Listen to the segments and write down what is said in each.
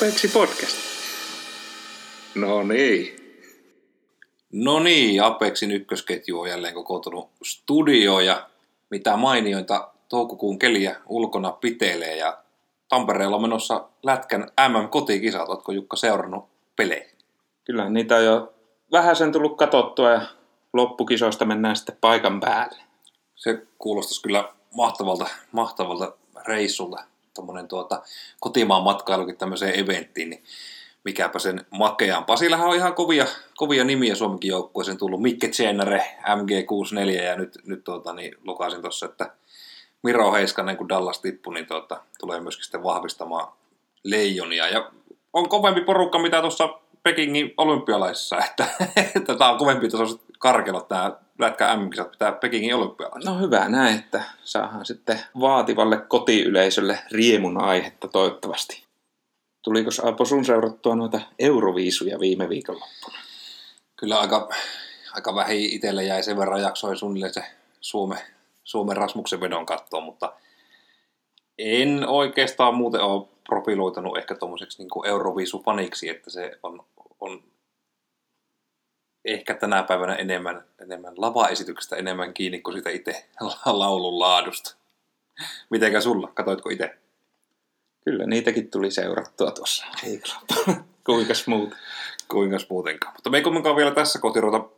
Apeksi podcast. No niin. No niin, Apexin ykkösketju on jälleen kokoontunut studioon ja mitä mainiointa toukokuun keliä ulkona pitelee ja Tampereella on menossa Lätkän MM-kotikisat. Oletko Jukka seurannut pelejä? Kyllä niitä on jo vähän sen tullut katsottua ja loppukisoista mennään sitten paikan päälle. Se kuulostaisi kyllä mahtavalta, mahtavalta reissulta, tuommoinen tuota, kotimaan matkailukin tämmöiseen eventtiin, niin mikäpä sen makeampaa. Sillähän on ihan kovia, kovia nimiä Suomenkin joukkueeseen tullut. Mikke Tsenere, MG64 ja nyt, nyt tuota, niin lukasin tuossa, että Miro Heiskanen, kun Dallas tippui, niin tuota, tulee myöskin sitten vahvistamaan leijonia. Ja on kovempi porukka, mitä tuossa Pekingin olympialaisissa, että, että tämä on kovempi tasoiset karkelot tämä lätkä m pitää Pekingin olympialaisissa. No hyvä näin, että saadaan sitten vaativalle kotiyleisölle riemun aihetta toivottavasti. Tuliko Aapo sun seurattua noita euroviisuja viime viikonloppuna? Kyllä aika, aika vähin itselle jäi sen verran jaksoi suunnilleen se Suome, Suomen Rasmuksen vedon kattoon, mutta en oikeastaan muuten ole profiloitunut ehkä tuommoiseksi niin Euroviisufaniksi, että se on, on ehkä tänä päivänä enemmän, enemmän lava-esityksestä enemmän kiinni kuin sitä itse laulun laadusta. Mitenkä sulla? Katoitko itse? Kyllä, niitäkin tuli seurattua tuossa Kuinkas muuten? Kuinkas muutenkaan. Mutta me ei kumminkaan vielä tässä kohti ruveta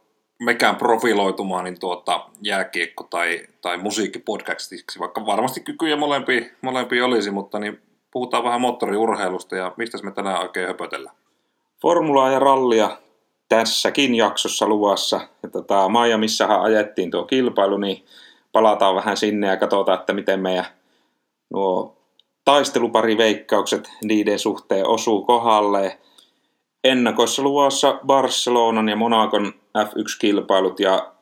mekään profiloitumaan niin tuota, jääkiekko- tai, tai musiikkipodcastiksi, vaikka varmasti kykyjä molempia, molempia olisi, mutta niin puhutaan vähän moottoriurheilusta ja mistä me tänään oikein höpötellään. Formulaa ja rallia tässäkin jaksossa luvassa. Ja tota, Miamissahan ajettiin tuo kilpailu, niin palataan vähän sinne ja katsotaan, että miten meidän nuo taistelupariveikkaukset niiden suhteen osuu kohdalle. Ennakoissa luvassa Barcelonan ja Monakon F1-kilpailut ja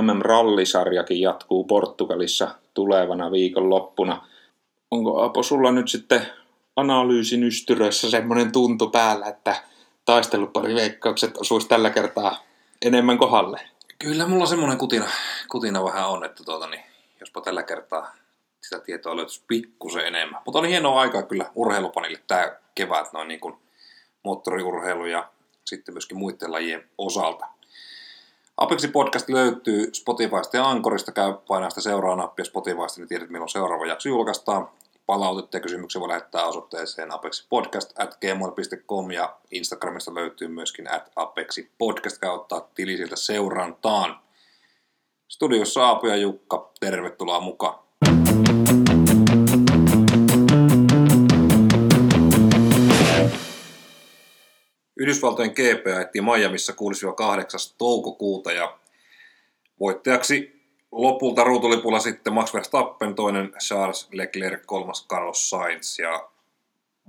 MM-rallisarjakin jatkuu Portugalissa tulevana viikonloppuna. Onko Apo sulla nyt sitten analyysin ystyröissä semmoinen tuntu päällä, että taistelupariveikkaukset osuisi tällä kertaa enemmän kohdalle? Kyllä mulla semmoinen kutina, kutina vähän on, että tuota, niin, jospa tällä kertaa sitä tietoa löytyisi pikkusen enemmän. Mutta oli hienoa aikaa kyllä urheilupanille tämä kevät noin niin kuin moottoriurheilu ja sitten myöskin muiden lajien osalta. Apexi podcast löytyy Spotifysta ja Ankorista. Käy painaa sitä seuraa nappia Spotifysta, niin tiedät milloin seuraava jakso julkaistaan. Palautetta ja kysymyksiä voi lähettää osoitteeseen apexipodcast.gmail.com ja Instagramista löytyy myöskin at apexipodcast. Käy ottaa tili sieltä seurantaan. Studiossa Aapu ja Jukka, tervetuloa mukaan. Yhdysvaltojen GP ajettiin Miamiissa 6-8. toukokuuta ja voittajaksi lopulta ruutulipulla sitten Max Verstappen, toinen Charles Leclerc, kolmas Carlos Sainz ja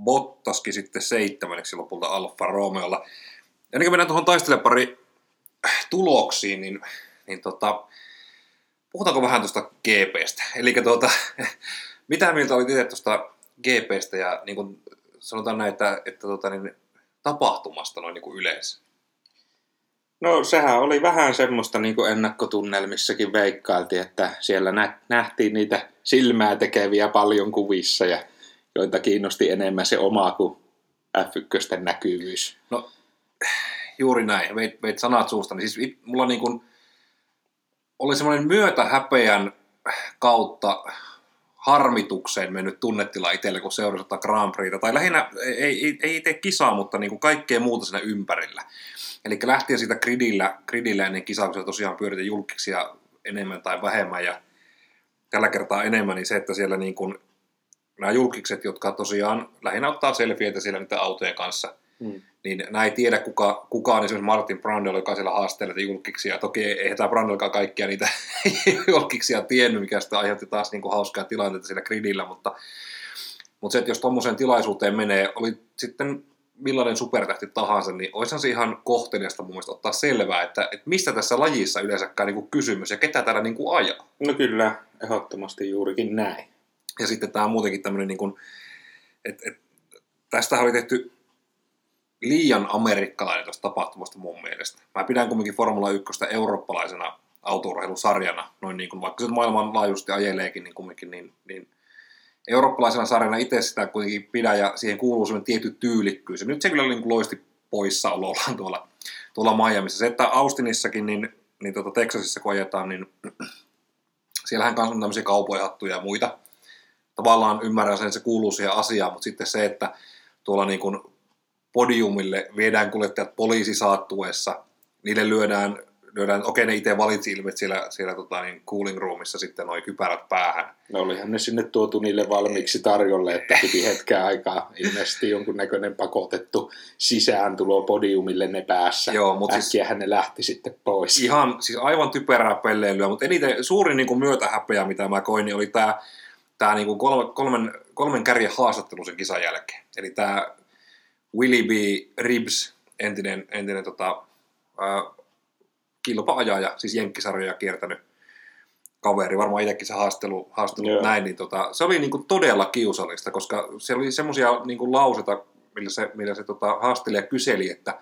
Bottaskin sitten seitsemänneksi lopulta Alfa Romeolla. Ennen kuin mennään tuohon taistelepari tuloksiin, niin, niin tota, puhutaanko vähän tuosta GPstä? Eli tuota, mitä mieltä oli itse tuosta GPstä ja niin kuin sanotaan näin, että, että tota, niin, tapahtumasta noin niin kuin yleensä? No sehän oli vähän semmoista niin kuin ennakkotunnelmissakin veikkailtiin, että siellä nä- nähtiin niitä silmää tekeviä paljon kuvissa ja joita kiinnosti enemmän se oma kuin F1 näkyvyys. No juuri näin, veit, veit sanat suusta. Niin siis mulla niin kuin, oli semmoinen myötähäpeän kautta harmitukseen mennyt tunnetila itselle, kun seurasi Grand Prixta. Tai lähinnä, ei, ei, ei itse kisaa, mutta niin kuin kaikkea muuta siinä ympärillä. Eli lähtien siitä gridillä, gridillä ennen kisaa, kun tosiaan pyöritä julkisia enemmän tai vähemmän ja tällä kertaa enemmän, niin se, että siellä niin kuin, nämä julkikset, jotka tosiaan lähinnä ottaa selfieitä siellä niiden autojen kanssa, hmm. Niin nämä ei tiedä kuka, kuka on esimerkiksi Martin Brandel, joka siellä haastelee julkiksia. Toki ei tämä Brandelkaan kaikkia niitä julkiksia tiennyt, mikä sitten aiheutti taas niin kuin hauskaa tilanteita siellä gridillä, mutta, mutta se, että jos tuommoiseen tilaisuuteen menee, oli sitten millainen supertähti tahansa, niin olisihan se ihan kohteliasta mun mielestä ottaa selvää, että, että mistä tässä lajissa yleensäkään niin kysymys ja ketä täällä niin kuin ajaa. No kyllä, ehdottomasti juurikin näin. Ja sitten tämä on muutenkin tämmöinen, niin kuin, että, että tästä oli tehty liian amerikkalainen tuosta tapahtumasta mun mielestä. Mä pidän kumminkin Formula 1 eurooppalaisena autourheilusarjana, noin niin kuin, vaikka se maailmanlaajuisesti ajeleekin, niin kumminkin niin, niin eurooppalaisena sarjana itse sitä kuitenkin pidä ja siihen kuuluu semmoinen tietty tyylikkyys. Ja nyt se kyllä niin kuin loisti poissaolollaan tuolla, tuolla Miamiissa. Se, että Austinissakin, niin, niin tuota Texasissa kun ajetaan, niin siellähän kanssa on tämmöisiä kaupoihattuja ja muita. Tavallaan ymmärrän sen, että se kuuluu siihen asiaan, mutta sitten se, että tuolla niin kuin podiumille viedään kuljettajat poliisisaattuessa, niille lyödään lyödään, okei ne itse valitsi ilmeisesti siellä, siellä tota, niin cooling roomissa sitten noin kypärät päähän. No olihan ne sinne tuotu niille valmiiksi tarjolle, että piti hetken aikaa ilmeisesti jonkunnäköinen pakotettu sisääntulo podiumille ne päässä. Joo, mutta siis, ne lähti sitten pois. Ihan, siis aivan typerää pelleilyä, mutta eniten suurin niin kuin myötähäpeä, mitä mä koin, niin oli tämä tää niin kuin kolmen, kolmen, kolmen kärjen haastattelu sen kisan jälkeen. Eli tämä Willie B. Ribs, entinen, entinen tota, kilpa-ajaja, siis jenkkisarjoja kiertänyt kaveri, varmaan itsekin se haastelu, haastelu yeah. näin, niin tota, se oli niinku todella kiusallista, koska se oli semmoisia niinku lauseita, millä se, millä se tota, haastelija kyseli, että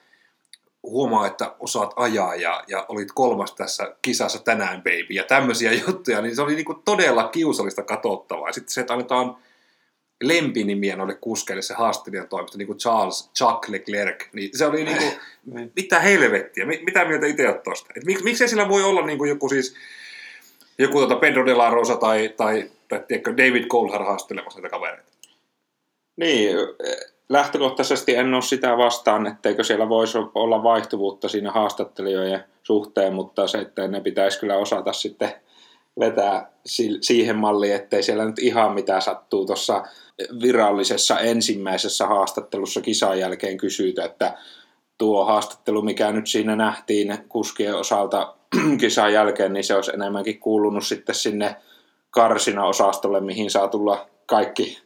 huomaa, että osaat ajaa ja, ja olit kolmas tässä kisassa tänään, baby, ja tämmöisiä juttuja, niin se oli niinku todella kiusallista katsottavaa. Sitten se, että annetaan lempinimiä noille kuskeille se haastelijan toimisto, niin kuin Charles Chuck Leclerc, niin se oli niin kuin, mitä helvettiä, mitä mieltä itse olet tosta? Et mik, miksei sillä voi olla niin kuin joku siis, joku tuota Pedro de la Rosa tai, tai, tai tiedätkö, David Coulthard haastelemassa näitä kavereita? Niin, lähtökohtaisesti en ole sitä vastaan, etteikö siellä voisi olla vaihtuvuutta siinä haastattelijoiden suhteen, mutta se, että ne pitäisi kyllä osata sitten vetää siihen malliin, ettei siellä nyt ihan mitä sattuu tuossa virallisessa ensimmäisessä haastattelussa kisan jälkeen kysytä, että tuo haastattelu, mikä nyt siinä nähtiin kuskien osalta kisan jälkeen, niin se olisi enemmänkin kuulunut sitten sinne karsina-osastolle, mihin saa tulla kaikki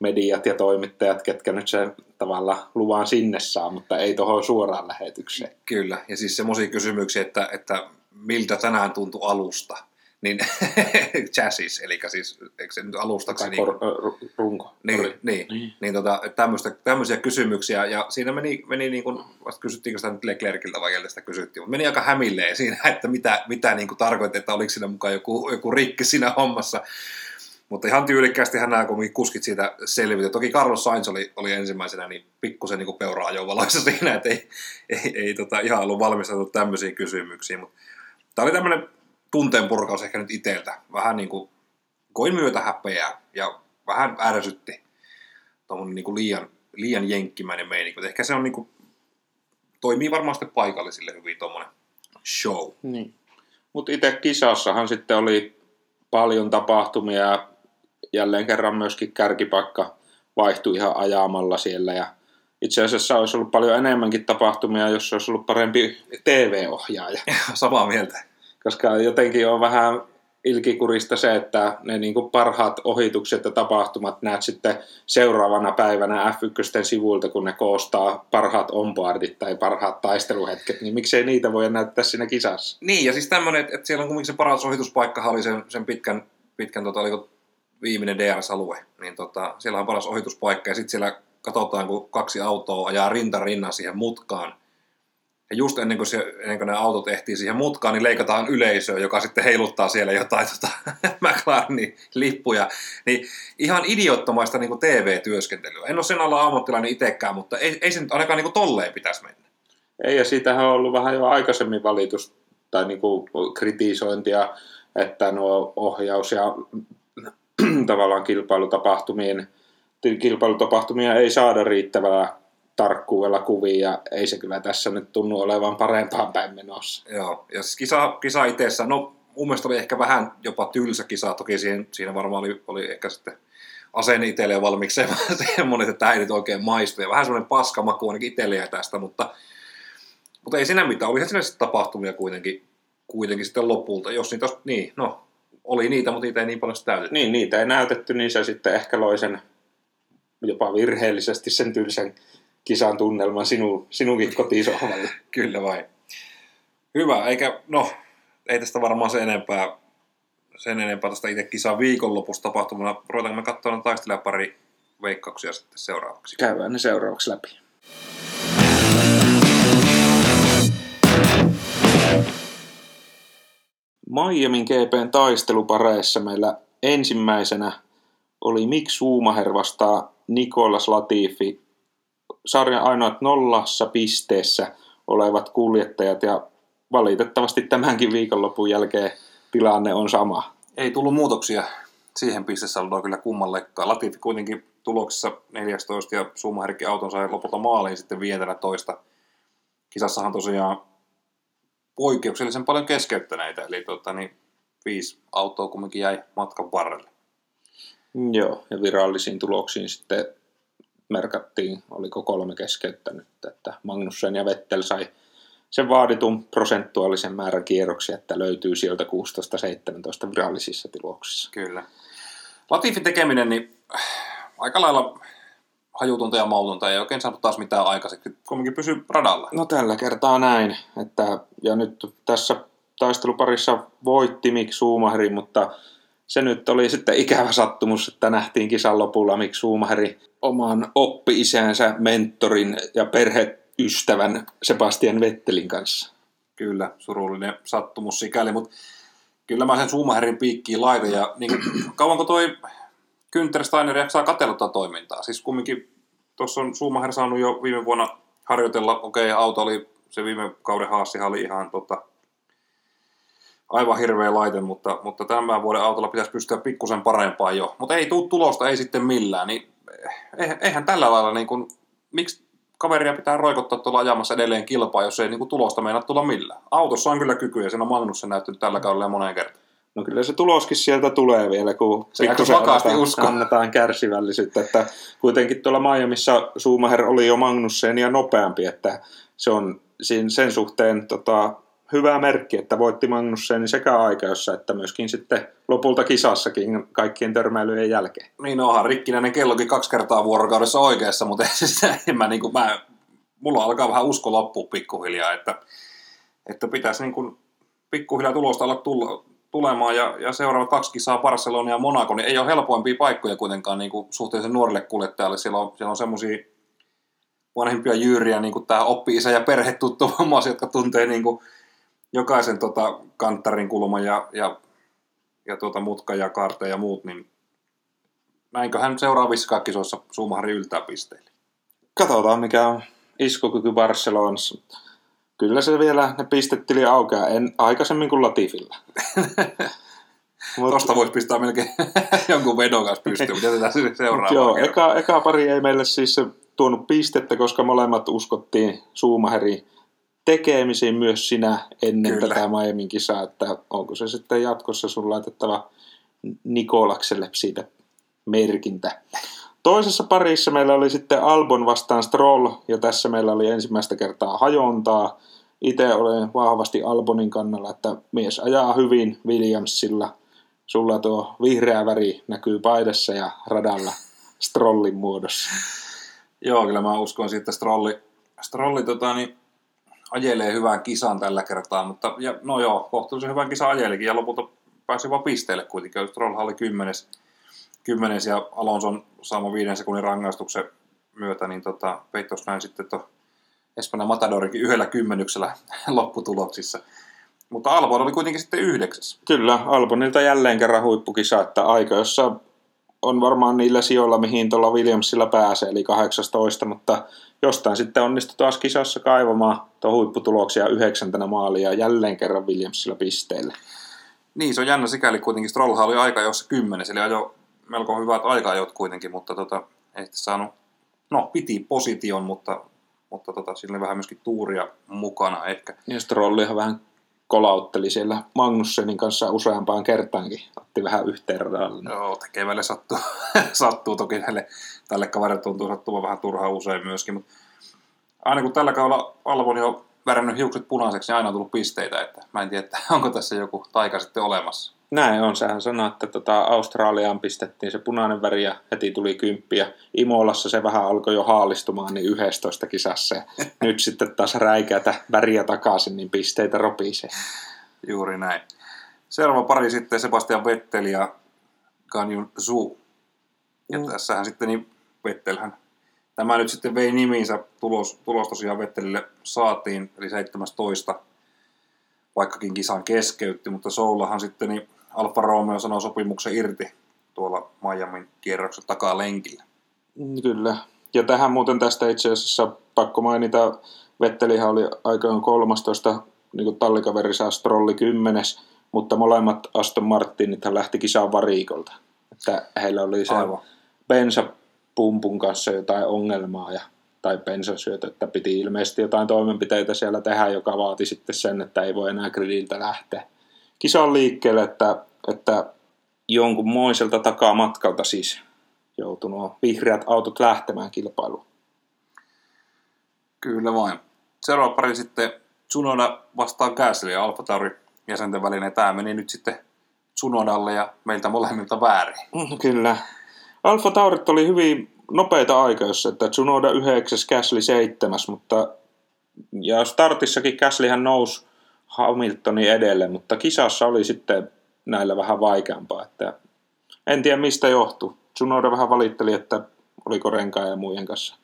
mediat ja toimittajat, ketkä nyt sen tavalla luvan sinne saa, mutta ei tuohon suoraan lähetykseen. Kyllä, ja siis semmoisia kysymyksiä, että, että miltä tänään tuntui alusta niin chassis, eli siis, eikö se nyt alustaksi... Niin, kor, runko. Niin, niin, niin, niin, niin tota, tämmöisiä kysymyksiä, ja siinä meni, meni niin kuin, vasta kysyttiinkö sitä nyt Leclerciltä vai sitä kysyttiin, mutta meni aika hämilleen siinä, että mitä, mitä niin kuin tarkoitti, että oliko siinä mukaan joku, joku rikki siinä hommassa. Mutta ihan tyylikkäästi hän nämä kuskit siitä selvitä. Toki Carlos Sainz oli, oli ensimmäisenä niin pikkusen niin peuraa ajovaloissa siinä, että ei, ei, ei tota, ihan ollut valmisteltu tämmöisiin kysymyksiin. Mutta tämä oli tämmöinen tunteen purkaus ehkä nyt iteltä. Vähän niin kuin koin myötä häpeää ja vähän ärsytti tuommoinen niin kuin liian, liian jenkkimäinen meininki. Ehkä se on niin kuin, toimii varmasti paikallisille hyvin tuommoinen show. Niin. Mutta itse kisassahan sitten oli paljon tapahtumia jälleen kerran myöskin kärkipaikka vaihtui ihan ajamalla siellä ja itse asiassa olisi ollut paljon enemmänkin tapahtumia, jos olisi ollut parempi TV-ohjaaja. Samaa mieltä koska jotenkin on vähän ilkikurista se, että ne niin kuin parhaat ohitukset ja tapahtumat näet sitten seuraavana päivänä F1 sivuilta, kun ne koostaa parhaat onboardit tai parhaat taisteluhetket, niin miksei niitä voi näyttää siinä kisassa? Niin, ja siis tämmöinen, että, että siellä on kuitenkin se paras ohituspaikka oli sen, sen pitkän, pitkän tota, oliko viimeinen DRS-alue, niin tota, siellä on paras ohituspaikka, ja sitten siellä katsotaan, kun kaksi autoa ajaa rinta rinnan siihen mutkaan, ja just ennen kuin, se, ennen kuin ne autot ehtii siihen mutkaan, niin leikataan yleisöä, joka sitten heiluttaa siellä jotain tota, McLarenin lippuja. Niin ihan idiottomaista niin TV-työskentelyä. En ole sen alla ammattilainen itsekään, mutta ei, ei se nyt ainakaan niin kuin tolleen pitäisi mennä. Ei, ja siitähän on ollut vähän jo aikaisemmin valitus tai niin kuin kritisointia, että nuo ohjaus- ja tavallaan kilpailutapahtumien, kilpailutapahtumia ei saada riittävällä tarkkuudella kuvia, ja ei se kyllä tässä nyt tunnu olevan parempaan päin menossa. Joo, ja siis kisa, kisa itseessä, no mun mielestä oli ehkä vähän jopa tylsä kisa, toki siinä, siinä varmaan oli, oli ehkä sitten aseen itselleen valmiiksi semmoinen, että tämä ei nyt oikein maistu, ja vähän semmoinen paskamaku ainakin itselleen tästä, mutta, mutta ei siinä mitään, olihan siinä sitten tapahtumia kuitenkin, kuitenkin sitten lopulta, jos niitä, niin, no, oli niitä, mutta niitä ei niin paljon täytetty. Niin, niitä ei näytetty, niin se sitten ehkä loi sen jopa virheellisesti sen tylsän kisan tunnelman sinu, sinunkin kotisohvalle. Kyllä vai. Hyvä, eikä, no, ei tästä varmaan se enempää, sen enempää tästä itse kisan viikonlopussa tapahtumana. Ruvetaanko me katsoa taistella pari veikkauksia sitten seuraavaksi? Käydään ne seuraavaksi läpi. Miamin GPn taistelupareissa meillä ensimmäisenä oli Mick Schumacher vastaa Nikolas Latifi. Sarjan ainoat nollassa pisteessä olevat kuljettajat ja valitettavasti tämänkin viikonlopun jälkeen tilanne on sama. Ei tullut muutoksia siihen pistesaldoon kyllä kummallekaan. Latifi kuitenkin tuloksessa 14 ja Schumacherkin auton sai lopulta maaliin sitten 15. Kisassahan tosiaan poikkeuksellisen paljon keskeyttäneitä, eli tota, niin, viisi autoa kumminkin jäi matkan varrelle. Joo, ja virallisiin tuloksiin sitten merkattiin, oliko kolme keskeyttänyt, että Magnussen ja Vettel sai sen vaaditun prosentuaalisen määrän kierroksia, että löytyy sieltä 16-17 virallisissa tuloksissa. Kyllä. Latifin tekeminen, niin äh, aika lailla hajutunta ja mautunta, ei oikein saanut taas mitään aikaiseksi. Kumminkin pysyy radalla. No tällä kertaa näin, että, ja nyt tässä taisteluparissa voitti Mick Schumacheri, mutta se nyt oli sitten ikävä sattumus, että nähtiin kisan lopulla Mick Schumacheri oman oppi-isänsä, mentorin ja perheystävän Sebastian Vettelin kanssa. Kyllä, surullinen sattumus sikäli, mutta kyllä mä sen Schumacherin piikkiin laitan. Ja niin, kauanko toi Günther Steiner jaksaa katsella tuota toimintaa? Siis kumminkin tuossa on Schumacher saanut jo viime vuonna harjoitella, okei, okay, auto oli, se viime kauden haastihan oli ihan tota, aivan hirveä laite, mutta, mutta tämän vuoden autolla pitäisi pystyä pikkusen parempaan jo. Mutta ei tule tulosta, ei sitten millään. Niin eihän tällä lailla, niin kuin, miksi kaveria pitää roikottaa tuolla ajamassa edelleen kilpaa, jos ei niin kuin, tulosta meinaa tulla millään. Autossa on kyllä kykyjä, sen on Magnussen näyttänyt tällä kaudella moneen kertaan. No kyllä se tuloskin sieltä tulee vielä, kun se annetaan, usko. annetaan kärsivällisyyttä. Että kuitenkin tuolla Miamiissa Schumacher oli jo Magnussen ja nopeampi, että se on sen suhteen tota, hyvä merkki, että voitti Magnussen sekä aikajossa että myöskin sitten lopulta kisassakin kaikkien törmäilyjen jälkeen. Niin onhan rikkinäinen kellokin kaksi kertaa vuorokaudessa oikeassa, mutta en mä, niin kuin, mä, mulla alkaa vähän usko loppua pikkuhiljaa, että, että pitäisi niin kuin, pikkuhiljaa tulosta olla tulla, tulemaan ja, ja seuraavat kaksi kisaa Barcelona ja Monaco, niin ei ole helpoimpia paikkoja kuitenkaan niin kuin suhteellisen nuorille kuljettajalle. Siellä on, siellä on semmoisia vanhempia jyyriä, niin kuin tämä oppi-isä ja perhe tuttu jotka tuntee niin kuin jokaisen tota, kanttarin kulman ja, ja, ja tuota, mutka ja kaarteja ja muut, niin näinköhän seuraavissa kisoissa Sumahari yltää pisteille. Katsotaan, mikä on iskukyky Barcelonassa. Kyllä se vielä ne pistettili aukeaa en, aikaisemmin kuin Latifilla. Mut, Tuosta voisi pistää melkein jonkun vedon kanssa pystyyn, mitä tätä seuraavaa Joo, eka, eka, pari ei meille siis tuonut pistettä, koska molemmat uskottiin Suumaherin tekemisiin myös sinä ennen Kyllä. tätä Miamin kisaa, että onko se sitten jatkossa sun laitettava Nikolakselle siitä merkintä. Toisessa parissa meillä oli sitten Albon vastaan Stroll, ja tässä meillä oli ensimmäistä kertaa hajontaa. Itse olen vahvasti Albonin kannalla, että mies ajaa hyvin Williamsilla. Sulla tuo vihreä väri näkyy paidassa ja radalla Strollin muodossa. Joo, kyllä mä uskon siitä, että Strolli, Strolli tota, niin ajelee hyvän kisan tällä kertaa, mutta ja, no joo, kohtuullisen hyvän kisan ajelikin ja lopulta pääsi vaan pisteelle kuitenkin. Stroll oli kymmenes, kymmenes ja Alonson saama viiden sekunnin rangaistuksen myötä, niin tota, peittos näin sitten tuon Espanjan Matadorinkin yhdellä kymmenyksellä lopputuloksissa. Mutta Albon oli kuitenkin sitten yhdeksäs. Kyllä, Albonilta jälleen kerran huippukisa, että aika, jossa on varmaan niillä sijoilla, mihin tuolla Williamsilla pääsee, eli 18, mutta jostain sitten onnistui taas kisassa kaivamaan tuon huipputuloksia yhdeksäntenä maalia ja jälleen kerran Williamsilla pisteille. Niin, se on jännä sikäli kuitenkin. Strollhan oli aika jossa kymmenes, eli ajo melko hyvät aikajot kuitenkin, mutta tota, ei saanut, no piti position, mutta, mutta tota, sillä oli vähän myöskin tuuria mukana ehkä. Ja Strollihan vähän kolautteli siellä Magnussenin kanssa useampaan kertaankin. Otti vähän yhteen radalle. Joo, tekevälle sattuu, sattuu toki näille, tälle kaverille tuntuu sattuva vähän turhaa usein myöskin, mutta aina kun tällä kaudella Alvon jo värännyt hiukset punaiseksi, niin aina on tullut pisteitä, että mä en tiedä, että onko tässä joku taika sitten olemassa. Näin on, sehän sanoi, että tota Australiaan pistettiin se punainen väri ja heti tuli kymppi ja Imolassa se vähän alkoi jo haalistumaan niin 11 kisassa ja nyt sitten taas räikätä väriä takaisin, niin pisteitä ropisee. Juuri näin. Seuraava pari sitten Sebastian Vettel ja Ganjun Zhu. Ja mm. tässähän sitten niin Vettelhän, tämä nyt sitten vei nimiinsä, tulos, tulos tosiaan Vettelille saatiin, eli 17 vaikkakin kisan keskeytti, mutta Soulahan sitten niin Alfa Romeo sanoi sopimuksen irti tuolla Miamin kierroksen takaa lenkillä. Mm, Kyllä. Ja tähän muuten tästä itse asiassa pakko mainita, Vettelihän oli aikoin 13, niin kuin tallikaverinsa Strolli 10, mutta molemmat Aston Martinit lähti kisaan variikolta. Että heillä oli se Aivan. bensapumpun kanssa jotain ongelmaa ja, tai bensasyötö, että piti ilmeisesti jotain toimenpiteitä siellä tehdä, joka vaati sitten sen, että ei voi enää gridiltä lähteä. Kisan liikkeelle, että, että jonkunmoiselta takamatkalta siis joutui nuo vihreät autot lähtemään kilpailuun. Kyllä vain. Seuraava pari sitten Tsunoda vastaan Gasly ja Alfa Tauri jäsenten välinen. Tämä meni nyt sitten Tsunodalle ja meiltä molemmilta väärin. Mm, Kyllä. Alfa Taurit oli hyvin nopeita aikajossa, että Tsunoda 9, Gasly 7, mutta ja startissakin Gaslyhän nousi Hamiltonin edelle, mutta kisassa oli sitten näillä vähän vaikeampaa, että en tiedä mistä johtuu. Tsunoda vähän valitteli, että oliko renkaan ja muiden kanssa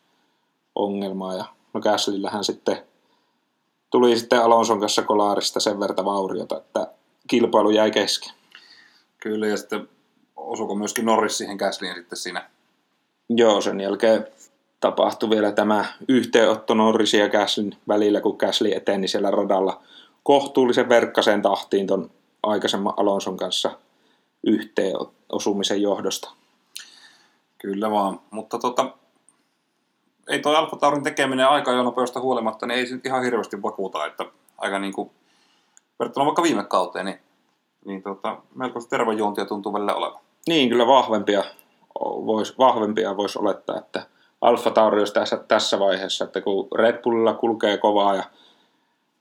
ongelmaa ja no Gaslyllähän sitten tuli sitten Alonson kanssa kolaarista sen verta vauriota, että kilpailu jäi kesken. Kyllä, ja sitten osuko myöskin Norris siihen Gaslyin sitten siinä. Joo, sen jälkeen tapahtui vielä tämä yhteenotto Norrisin ja Gaslin välillä, kun Gasly eteni siellä radalla kohtuullisen verkkaseen tahtiin ton aikaisemman Alonson kanssa yhteen osumisen johdosta. Kyllä vaan, mutta tota, ei toi Alfa Taurin tekeminen aika jo nopeudesta huolimatta, niin ei se nyt ihan hirveästi vakuuta, että aika niin kuin, verrattuna vaikka viime kauteen, niin, niin tota, melko tervajuontia tuntuu välillä olevan. Niin, kyllä vahvempia vois, vahvempia voisi olettaa, että Alfa Tauri olisi tässä, tässä vaiheessa, että kun Red Bullilla kulkee kovaa ja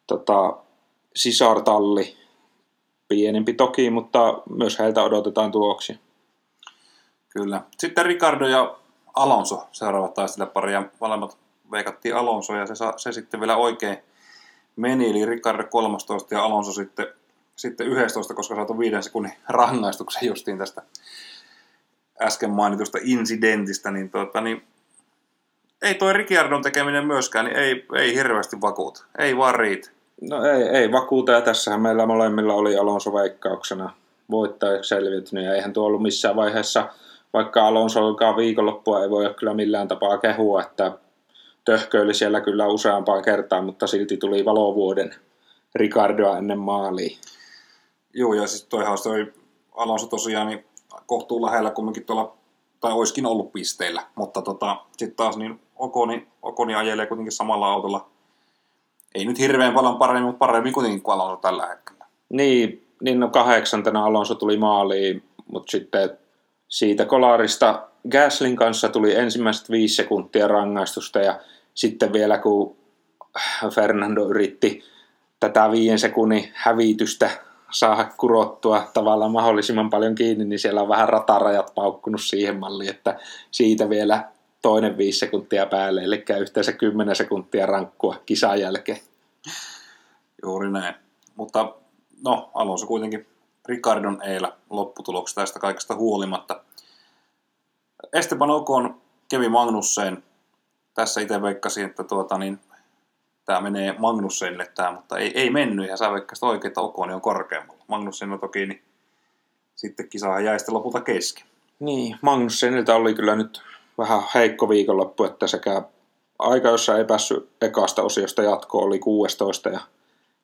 tota, sisartalli, pienempi toki, mutta myös heiltä odotetaan tuloksia. Kyllä. Sitten Ricardo ja Alonso seuraavat taistelijapari ja molemmat veikattiin Alonso ja se, se sitten vielä oikein meni, eli Ricardo 13 ja Alonso sitten, sitten 11, koska saatu viiden sekunnin rangaistuksen justiin tästä äsken mainitusta incidentistä, niin, tuota, niin ei toi Ricciardon tekeminen myöskään, niin ei, ei hirveästi vakuuta. Ei vaan riitä. No ei, ei vakuuta, ja tässähän meillä molemmilla oli Alonso veikkauksena voittajaksi selviytynyt, ja eihän tuo ollut missään vaiheessa, vaikka Alonso alkaa viikonloppua, ei voi kyllä millään tapaa kehua, että töhköili siellä kyllä useampaan kertaan, mutta silti tuli valovuoden Ricardoa ennen maaliin. Joo, ja siis toihan toi Alonso tosiaan niin kohtuu lähellä kumminkin tuolla, tai olisikin ollut pisteillä, mutta tota, sitten taas niin Okoni, Okoni ajelee kuitenkin samalla autolla. Ei nyt hirveän paljon paremmin, mutta paremmin kuitenkin kuin Alonso tällä hetkellä. Niin, niin no kahdeksantena Alonso tuli maaliin, mutta sitten siitä kolarista Gaslin kanssa tuli ensimmäiset viisi sekuntia rangaistusta ja sitten vielä kun Fernando yritti tätä viiden sekunnin hävitystä saada kurottua tavallaan mahdollisimman paljon kiinni, niin siellä on vähän ratarajat paukkunut siihen malliin, että siitä vielä toinen viisi sekuntia päälle, eli yhteensä 10 sekuntia rankkua kisan jälkeen. Juuri näin. Mutta no, Alonso kuitenkin Ricardon eillä lopputuloksesta tästä kaikesta huolimatta. Esteban Ocon kävi Magnussen. Tässä itse veikkasin, että tuota, niin, tämä menee Magnussenille tämä, mutta ei, ei mennyt ja sä veikkasit oikein, että Ocon on korkeammalla. Magnussen on toki, niin sitten kisahan jäi sitten lopulta kesken. Niin, Magnussenilta oli kyllä nyt vähän heikko viikonloppu, että sekä aika, jossa ei päässyt ekasta osiosta jatkoon, oli 16 ja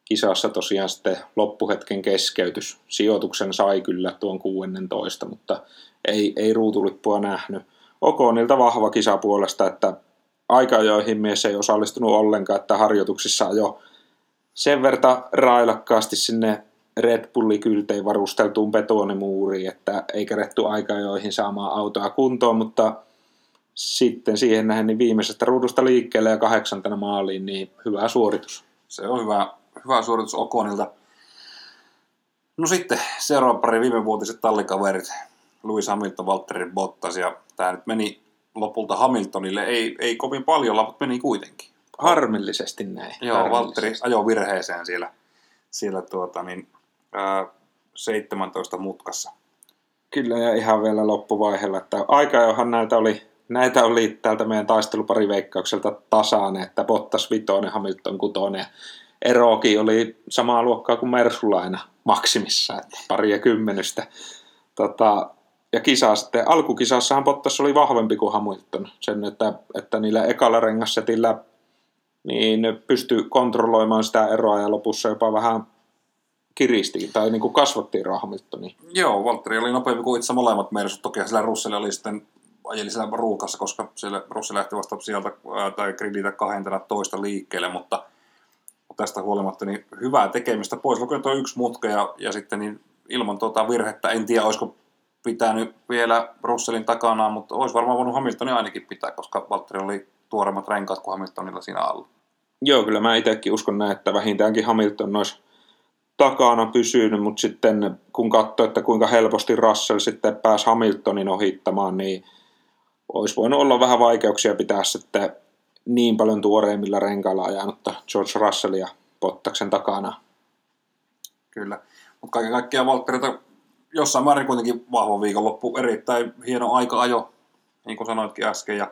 kisassa tosiaan sitten loppuhetken keskeytys. Sijoituksen sai kyllä tuon 16, mutta ei, ei ruutulippua nähnyt. Okonilta vahva kisa puolesta, että aika joihin mies ei osallistunut ollenkaan, että harjoituksissa jo sen verta railakkaasti sinne Red Bullin kyltein varusteltuun betonimuuriin, että ei keretty aika joihin saamaan autoa kuntoon, mutta sitten siihen nähden niin viimeisestä ruudusta liikkeelle ja kahdeksantena maaliin, niin hyvä suoritus. Se on hyvä, hyvä suoritus Okonilta. No sitten seuraava pari viimevuotiset tallikaverit, Lewis Hamilton, Valtteri Bottas, ja tämä nyt meni lopulta Hamiltonille, ei, ei kovin paljon, mutta meni kuitenkin. Harmillisesti näin. Joo, Harmillisesti. Valtteri ajoi virheeseen siellä, siellä tuota, niin, ää, 17 mutkassa. Kyllä ja ihan vielä loppuvaiheella, että aika johan näitä oli, näitä oli täältä meidän taistelupariveikkaukselta tasainen, että Bottas vitonen, Hamilton kutonen. Erokin oli samaa luokkaa kuin Mersulla aina maksimissa, että pari ja kymmenystä. Tota, ja kisa sitten, alkukisassahan Bottas oli vahvempi kuin Hamilton. Sen, että, että niillä ekalla rengassetillä niin pystyi kontrolloimaan sitä eroa ja lopussa jopa vähän kiristi tai niin kuin kasvattiin Hamiltonia. Joo, Valtteri oli nopeampi kuin itse molemmat mersut. Toki sillä Russell oli sitten ajeli siellä ruukassa, koska siellä Russell lähti vasta sieltä ää, tai gridiltä kahentena toista liikkeelle, mutta tästä huolimatta niin hyvää tekemistä pois. Lukien tuo yksi mutka ja, ja sitten niin ilman tuota virhettä, en tiedä olisiko pitänyt vielä Russellin takana, mutta olisi varmaan voinut Hamiltonin ainakin pitää, koska Valtteri oli tuoremmat renkaat kuin Hamiltonilla siinä alla. Joo, kyllä mä itsekin uskon näin, että vähintäänkin Hamilton olisi takana pysynyt, mutta sitten kun katsoi, että kuinka helposti Russell sitten pääsi Hamiltonin ohittamaan, niin olisi voinut olla vähän vaikeuksia pitää sitten niin paljon tuoreimmilla renkailla ajanutta George Russellia Pottaksen takana. Kyllä, mutta kaiken kaikkiaan Valtterilta jossain määrin kuitenkin vahva viikonloppu, erittäin hieno aika-ajo, niin kuin sanoitkin äsken, ja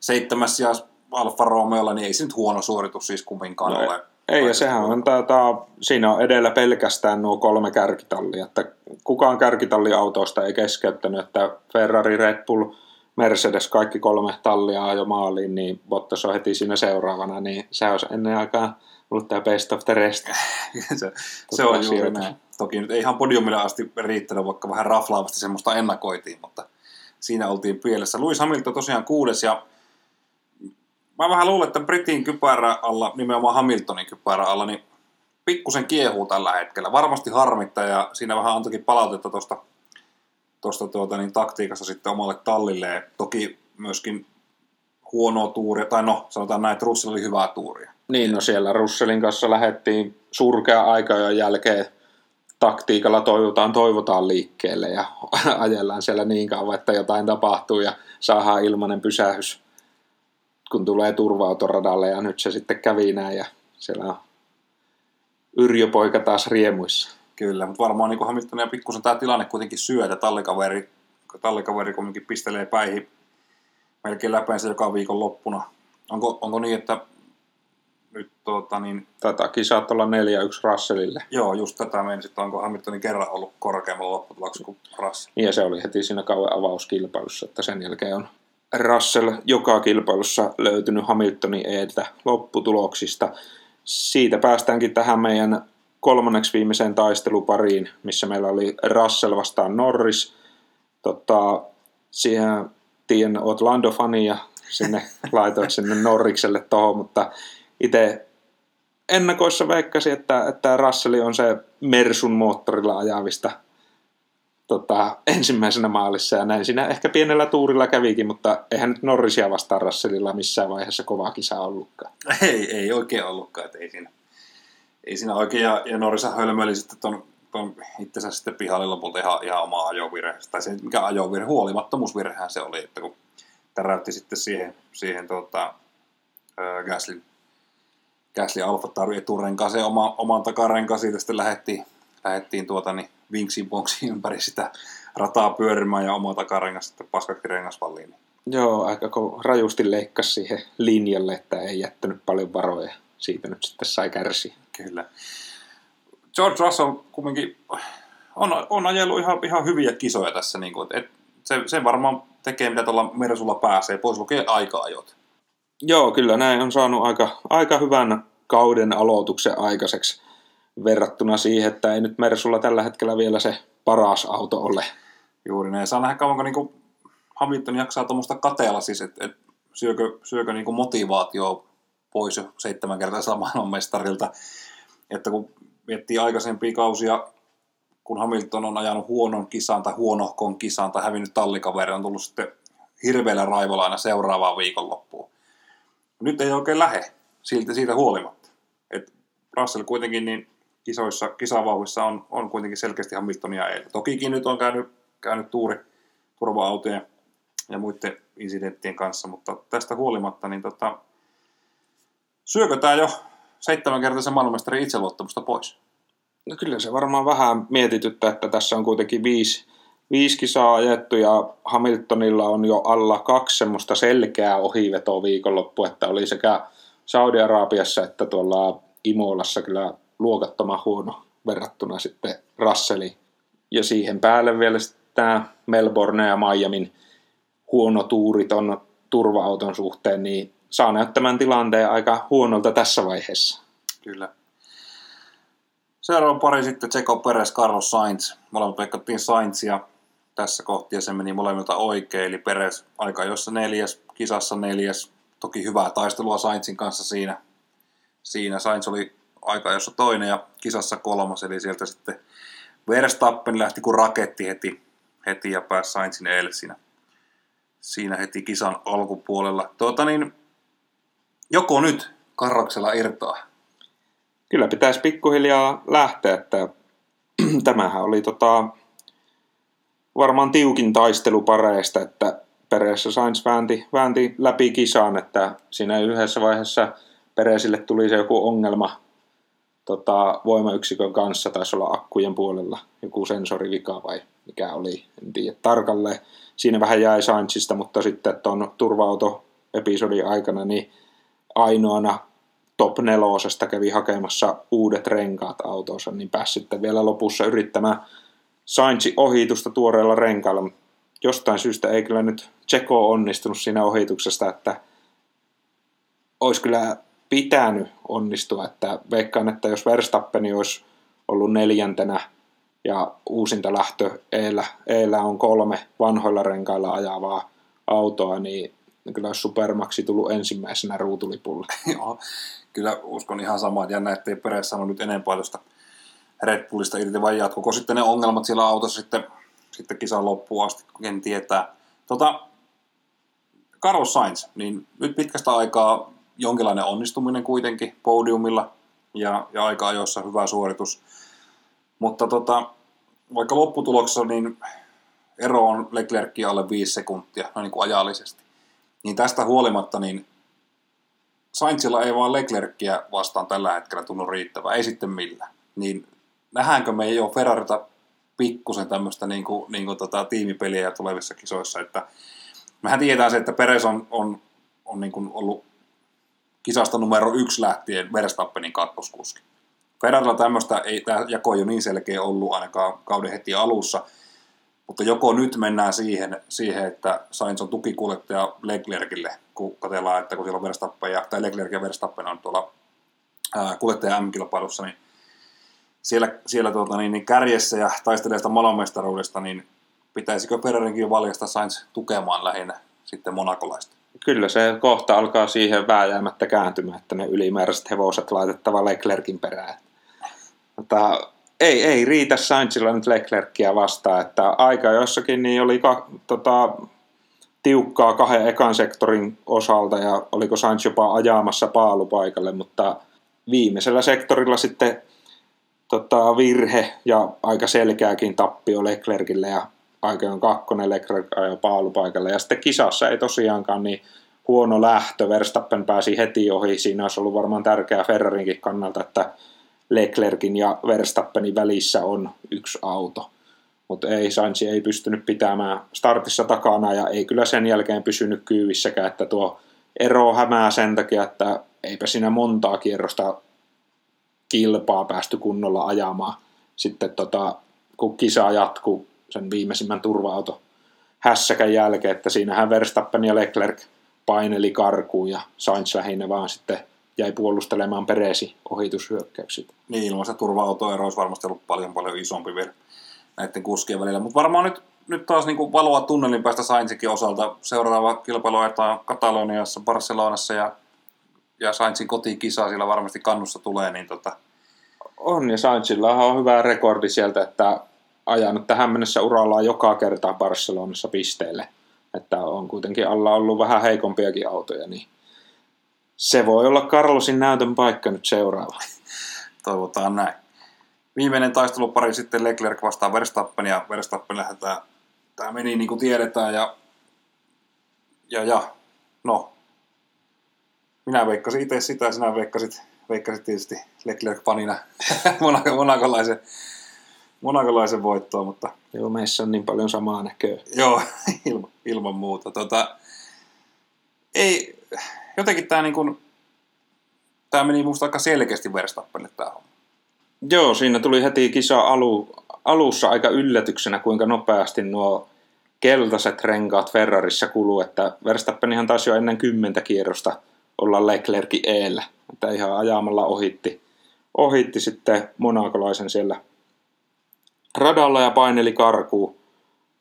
seitsemäs ja Alfa Romeolla, niin ei se nyt huono suoritus siis kumminkaan no, ole. Ei, ja sehän on, tää, siinä on edellä pelkästään nuo kolme kärkitallia, että kukaan kärkitalliautoista ei keskeyttänyt, että Ferrari, Red Bull, Mercedes, kaikki kolme tallia jo maaliin, niin Bottas on heti siinä seuraavana, niin se olisi ennen aikaa ollut tämä best of the rest. se, se on juuri näin. Toki nyt ei ihan podiumille asti riittänyt, vaikka vähän raflaavasti semmoista ennakoitiin, mutta siinä oltiin pielessä. Louis Hamilton tosiaan kuudes ja mä vähän luulen, että Britin kypärä alla, nimenomaan Hamiltonin kypärä alla, niin pikkusen kiehuu tällä hetkellä. Varmasti harmittaa ja siinä vähän antoikin palautetta tuosta tosta tuota, niin taktiikassa sitten omalle tallille. Toki myöskin huonoa tuuria, tai no sanotaan näin, että Russell oli hyvää tuuria. Niin, no siellä Russellin kanssa lähettiin surkea aika jo jälkeen taktiikalla toivotaan, toivotaan liikkeelle ja ajellaan siellä niin kauan, että jotain tapahtuu ja saadaan ilmainen pysähys, kun tulee turva ja nyt se sitten kävi näin ja siellä on Yrjö poika taas riemuissa. Kyllä, mutta varmaan niin Hamiltonia pikkusen tämä tilanne kuitenkin syö, että tallikaveri, tallikaveri kuitenkin pistelee päihin melkein läpeensä joka viikon loppuna. Onko, onko niin, että nyt tuota, niin... Tätä kisaa olla 4-1 Russellille. Joo, just tätä meni sitten, onko Hamiltonin kerran ollut korkeammalla lopputuloksessa kuin Russell. Ja se oli heti siinä kauan avauskilpailussa, että sen jälkeen on Russell joka kilpailussa löytynyt Hamiltonin eetä lopputuloksista. Siitä päästäänkin tähän meidän kolmanneksi viimeiseen taistelupariin, missä meillä oli Russell vastaan Norris. Tota, siihen tiedän, oot Lando-fani ja sinne laitoit sinne Norrikselle tohon, mutta itse ennakoissa veikkasin, että, että Russell on se Mersun moottorilla ajavista tota, ensimmäisenä maalissa ja näin. Siinä ehkä pienellä tuurilla kävikin, mutta eihän nyt Norrisia vastaan Russellilla missään vaiheessa kovaa kisa ollutkaan. Ei, ei oikein ollutkaan, että ei siinä, ei siinä oikein. Ja, ja Norrisa hölmöili sitten ton, ton itsensä sitten pihalle lopulta ihan, ihan oma ajovirhe. Tai se mikä ajovirhe, huolimattomuusvirhehän se oli, että kun täräytti sitten siihen, siihen tota, Gaslin Gasly Alfa Tauri eturenkaaseen oma, oman takarenkaan, siitä sitten lähdettiin, lähdettiin tuota, niin vinksin bonksiin ympäri sitä rataa pyörimään ja oma takarengas sitten paskaksi rengasvalliin. Joo, aika rajusti leikkasi siihen linjalle, että ei jättänyt paljon varoja. Siitä nyt sitten sai kärsiä. Kyllä. George Russell kumminkin on, on ajellut ihan, ihan hyviä kisoja tässä. Niin kuin, että se, se varmaan tekee, mitä tuolla Mersulla pääsee, pois lukee aika-ajot. Joo, kyllä näin on saanut aika, aika hyvän kauden aloituksen aikaiseksi verrattuna siihen, että ei nyt Mersulla tällä hetkellä vielä se paras auto ole. Juuri näin. Saa nähdä kauanko niin Hamilton jaksaa tuommoista kateella siis, että et syökö, syökö niin motivaatio pois jo seitsemän kertaa maailmanmestarilta. Että kun miettii aikaisempia kausia, kun Hamilton on ajanut huonon kisan tai huonohkon kisan tai hävinnyt tallikaveri, on tullut sitten hirveällä raivolla aina seuraavaan viikonloppuun. Nyt ei oikein lähe siltä, siitä huolimatta. Et Russell kuitenkin niin kisoissa, kisavauhissa on, on kuitenkin selkeästi Hamiltonia eilen. Tokikin nyt on käynyt, käynyt tuuri turva-autojen ja muiden insidenttien kanssa, mutta tästä huolimatta, niin tota, syökö tämä jo seitsemänkertaisen maailmanmestarin itseluottamusta pois? No kyllä se varmaan vähän mietityttä, että tässä on kuitenkin viisi, viisi kisaa ajettu ja Hamiltonilla on jo alla kaksi semmoista selkeää ohivetoa viikonloppu, että oli sekä Saudi-Arabiassa että tuolla Imolassa kyllä luokattoman huono verrattuna sitten Russeliin. Ja siihen päälle vielä tämä Melbourne ja Miamin huono tuuri ton turva-auton suhteen, niin saa näyttämään tilanteen aika huonolta tässä vaiheessa. Kyllä. Seuraava pari sitten Tseko Peres, Carlos Sainz. Molemmat veikattiin Sainzia tässä kohti ja se meni molemmilta oikein. Eli Peres aika jossa neljäs, kisassa neljäs. Toki hyvää taistelua Sainzin kanssa siinä. Siinä Sainz oli aika jossa toinen ja kisassa kolmas. Eli sieltä sitten Verstappen lähti kuin raketti heti, heti ja pääsi Sainzin eilen siinä, siinä heti kisan alkupuolella. Tuota niin, joko nyt Karroksella irtoaa? Kyllä pitäisi pikkuhiljaa lähteä, että tämähän oli tota, varmaan tiukin taistelu pareista, että Pereessä Sainz väänti, väänti läpi kisaan, että siinä yhdessä vaiheessa Peresille tuli se joku ongelma tota, voimayksikön kanssa, taisi olla akkujen puolella joku sensorivika vai mikä oli, en tiedä tarkalleen. Siinä vähän jäi Sainzista, mutta sitten tuon turva-auto-episodin aikana niin ainoana top nelosesta kävi hakemassa uudet renkaat autoonsa, niin pääsi sitten vielä lopussa yrittämään Sainzin ohitusta tuoreella renkaalla. Jostain syystä ei kyllä nyt Tseko onnistunut siinä ohituksesta, että olisi kyllä pitänyt onnistua, että veikkaan, että jos Verstappeni olisi ollut neljäntenä ja uusinta lähtö eellä, eellä on kolme vanhoilla renkailla ajavaa autoa, niin kyllä olisi Supermaxi tullut ensimmäisenä ruutulipulle. Joo, kyllä uskon ihan samaa, jännä, ettei Peres sano nyt enempää tuosta Red Bullista irti, vai jatkuko sitten ne ongelmat siellä autossa sitten, sitten kisan loppuun asti, ken tietää. Tota, Carlos Sainz, niin nyt pitkästä aikaa jonkinlainen onnistuminen kuitenkin podiumilla ja, ja aika ajoissa hyvä suoritus. Mutta tota, vaikka lopputuloksessa niin ero on Leclercia alle 5 sekuntia, no niin kuin ajallisesti. Niin tästä huolimatta niin Sainzilla ei vaan Leclercia vastaan tällä hetkellä tunnu riittävää, ei sitten millään. Niin nähdäänkö me jo Ferrarita pikkusen tämmöistä niin kuin, niin kuin tota, tiimipeliä tulevissa kisoissa, että mehän tiedetään se, että Peres on, on, on niin kuin ollut kisasta numero yksi lähtien Verstappenin kakkoskuski. Ferrarilla tämmöistä ei, tämä jako ole niin selkeä ollut ainakaan kauden heti alussa, mutta joko nyt mennään siihen, siihen että Sainz on tukikuljettaja Leclercille, kun katsellaan, että kun siellä on Verstappen ja, tai Leclerc ja Verstappen on tuolla ää, kuljettaja M-kilpailussa, niin siellä, siellä tuota, niin, niin kärjessä ja taistelee sitä maailmanmestaruudesta, niin pitäisikö Ferrarinkin valjastaa Sainz tukemaan lähinnä sitten monakolaista? Kyllä se kohta alkaa siihen vääjäämättä kääntymään, että ne ylimääräiset hevoset laitettava Leclerkin perään. Mutta ei, ei riitä Sainzilla nyt Leclerkia vastaan, että aika jossakin niin oli ka, tota, tiukkaa kahden ekan sektorin osalta ja oliko Sainz jopa ajaamassa paalupaikalle, mutta viimeisellä sektorilla sitten tota, virhe ja aika selkeäkin tappio Leclercille ja aika on kakkonen Leclerc ajoi paalupaikalle. Ja sitten kisassa ei tosiaankaan niin huono lähtö. Verstappen pääsi heti ohi. Siinä olisi ollut varmaan tärkeää Ferrarinkin kannalta, että Leclerkin ja Verstappenin välissä on yksi auto. Mutta ei, Sainz ei pystynyt pitämään startissa takana ja ei kyllä sen jälkeen pysynyt kyyvissäkään, että tuo ero hämää sen takia, että eipä siinä montaa kierrosta kilpaa päästy kunnolla ajamaan. Sitten tota, kun kisa jatkuu sen viimeisimmän turva-auto hässäkän jälkeen, että siinähän Verstappen ja Leclerc paineli karkuun ja Sainz lähinnä vaan sitten jäi puolustelemaan Peresi ohitushyökkäykset. Niin, ilman sitä turva-autoero olisi varmasti ollut paljon paljon isompi vielä näiden kuskien välillä. Mutta varmaan nyt, nyt taas niin kuin valoa tunnelin päästä Sainzikin osalta. Seuraava kilpailu ajetaan Kataloniassa, Barcelonassa ja, ja Sainzin kotikisa siellä varmasti kannussa tulee. Niin tota... On ja Sainzilla on hyvä rekordi sieltä, että ajanut tähän mennessä urallaan joka kerta Barcelonassa pisteelle. Että on kuitenkin alla ollut vähän heikompiakin autoja, niin se voi olla Carlosin näytön paikka nyt seuraava. Toivotaan näin. Viimeinen taistelupari sitten Leclerc vastaan Verstappen ja Verstappen lähdetään. Tämä meni niin kuin tiedetään ja, ja, ja no, minä veikkasin itse sitä, sinä veikkasit, veikkasit tietysti Leclerc-panina monakolaisen, monakolaisen voittoa, mutta... Joo, meissä on niin paljon samaa näköä. Joo, ilman, ilman muuta. Tota, ei, jotenkin tämä niin kuin, tämä meni minusta aika selkeästi Verstappenille tämä homma. Joo, siinä tuli heti kisa alu, alussa aika yllätyksenä, kuinka nopeasti nuo keltaiset renkaat Ferrarissa kuluu, että Verstappenihan taisi jo ennen kymmentä kierrosta olla Leclerkin eellä, että ihan ajamalla ohitti, ohitti sitten monakolaisen siellä radalla ja paineli karkuun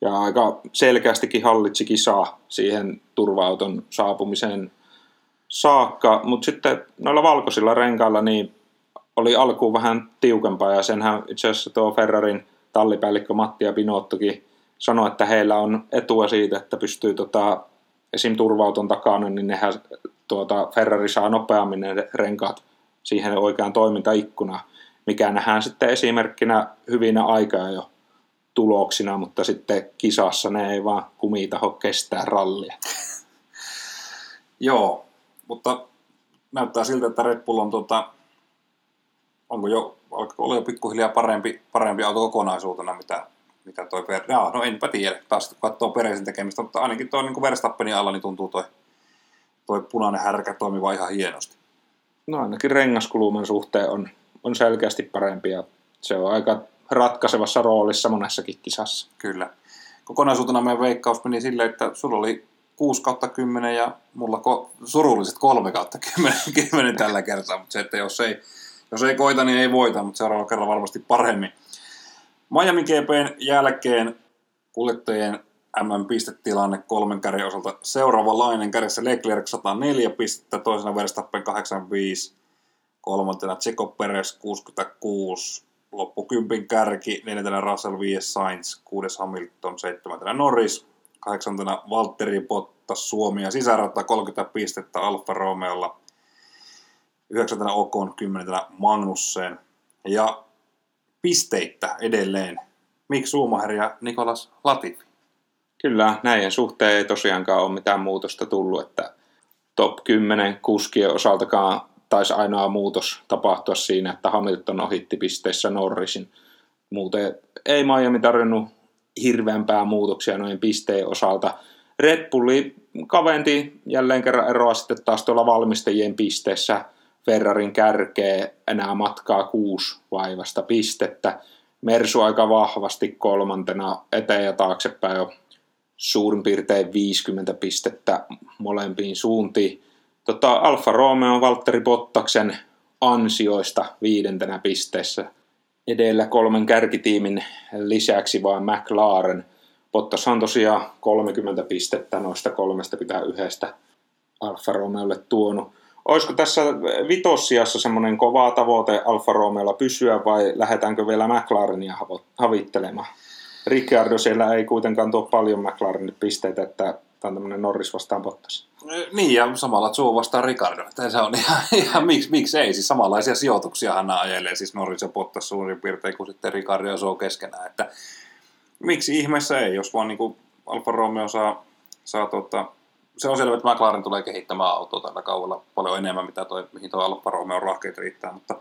ja aika selkeästikin hallitsi kisaa siihen turva-auton saapumiseen saakka, mutta sitten noilla valkoisilla renkailla niin oli alkuun vähän tiukempaa. Ja senhän itse asiassa tuo Ferrarin tallipäällikkö Matti ja Pinottokin sanoi, että heillä on etua siitä, että pystyy tota, esim. turvauton takana, niin nehän tuota, Ferrari saa nopeammin ne renkaat siihen oikeaan toimintaikkunaan, mikä nähdään sitten esimerkkinä hyvinä aikaa jo tuloksina, mutta sitten kisassa ne ei vaan kumitaho kestää rallia. Joo, mutta näyttää siltä, että Red Bull on tuota, onko jo, alkaa olla jo pikkuhiljaa parempi, parempi auto kokonaisuutena, mitä, mitä toi Ver... Jaa, no enpä tiedä, taas kun katsoo Peresin tekemistä, mutta ainakin tuo niin Verstappenin alla niin tuntuu toi, toi punainen härkä toimiva ihan hienosti. No ainakin rengaskuluman suhteen on, on selkeästi parempi ja se on aika ratkaisevassa roolissa monessakin kisassa. Kyllä. Kokonaisuutena meidän veikkaus meni silleen, että sulla oli 6 kautta 10 ja mulla ko- surulliset 3 kautta 10, 10 tällä kertaa, mutta se, että jos ei, jos ei koita, niin ei voita, mutta seuraavalla kerralla varmasti paremmin. Miami GPn jälkeen kuljettajien MM-pistetilanne kolmen kärjen osalta seuraavanlainen. Kärjessä Leclerc 104 pistettä, toisena Verstappen 85, kolmantena Checo Perez 66, loppu kympin kärki, neljäntenä Russell 5 Sainz, kuudes Hamilton, seitsemäntenä Norris, kahdeksantena Valtteri Bottas Suomi ja sisärata 30 pistettä Alfa Romeolla, yhdeksäntenä Okon, kymmenentenä Magnussen. Ja pisteittä edelleen Mik Schumacher ja Nikolas Latifi. Kyllä, näiden suhteen ei tosiaankaan ole mitään muutosta tullut, että top 10 kuskien osaltakaan taisi ainoa muutos tapahtua siinä, että Hamilton ohitti pisteissä Norrisin. Muuten ei Miami tarvinnut hirveämpää muutoksia noin pisteen osalta. Red Bulli kaventi jälleen kerran eroa sitten taas tuolla valmistajien pisteessä. Ferrarin kärkee enää matkaa kuusi vaivasta pistettä. Mersu aika vahvasti kolmantena eteen ja taaksepäin jo suurin piirtein 50 pistettä molempiin suuntiin. Tota, Alfa Romeo Valtteri Bottaksen ansioista viidentenä pisteessä. Edellä kolmen kärkitiimin lisäksi vain McLaren. Bottas on tosiaan 30 pistettä noista 31 Alfa Romeolle tuonut. Olisiko tässä vitossiassa semmoinen kova tavoite Alfa Romeolla pysyä vai lähdetäänkö vielä McLarenia havittelemaan? Ricciardo siellä ei kuitenkaan tuo paljon McLarenin pisteitä, että on tämmöinen Norris vastaan Bottas. Niin, ja samalla Joe vastaan Ricardo. Se on ihan, ihan miksi, miksi ei. Siis samanlaisia sijoituksia hän ajelee, siis Norris ja Bottas suurin piirtein kuin sitten Ricardo ja Joe keskenään. Että miksi ihmeessä ei, jos vaan niin kuin Alfa Romeo saa, saa tota, se on selvä, että McLaren tulee kehittämään autoa tällä kaudella paljon enemmän, mitä toi, mihin tuo Alfa Romeo rahkeet riittää, mutta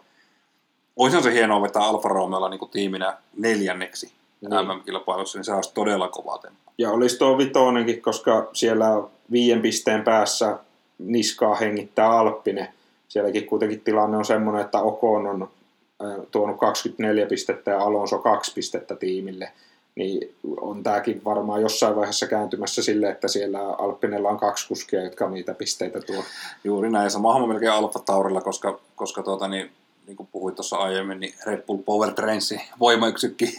olisihan se hienoa vetää Alfa Romeolla niin tiiminä neljänneksi niin. MM-kilpailussa, niin se olisi todella kova temppu. Ja olisi tuo vitonenkin, koska siellä viien pisteen päässä niskaa hengittää Alppinen. Sielläkin kuitenkin tilanne on semmoinen, että Okon on tuonut 24 pistettä ja Alonso 2 pistettä tiimille. Niin on tämäkin varmaan jossain vaiheessa kääntymässä sille, että siellä Alppinella on kaksi kuskia, jotka niitä pisteitä tuo. Juuri näin. Sama on melkein Alfa Taurilla, koska, koska tuota, niin, niin kuin puhuit tuossa aiemmin, niin Red Bull Power Trainsin voimayksykki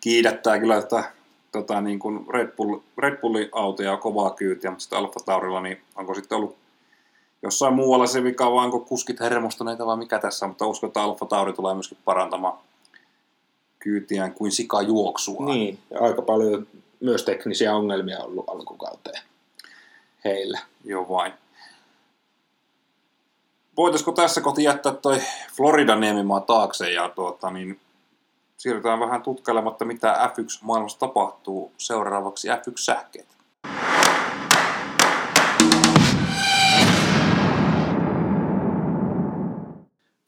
kiidättää kyllä että tota, niin kuin Red, Bull, Red Bullin autoja kovaa kyytiä, mutta sitten Alfa Taurilla, niin onko sitten ollut jossain muualla se vika, vai onko kuskit hermostuneita vai mikä tässä mutta uskon, että Alfa Tauri tulee myöskin parantamaan kyytiään kuin juoksua. Niin, ja aika paljon myös teknisiä ongelmia ollut alkukauteen heillä. Joo vain. Voitaisiko tässä kohti jättää toi Floridan niemimaa taakse ja tuota, niin siirrytään vähän tutkailematta, mitä F1-maailmassa tapahtuu. Seuraavaksi F1-sähkeet.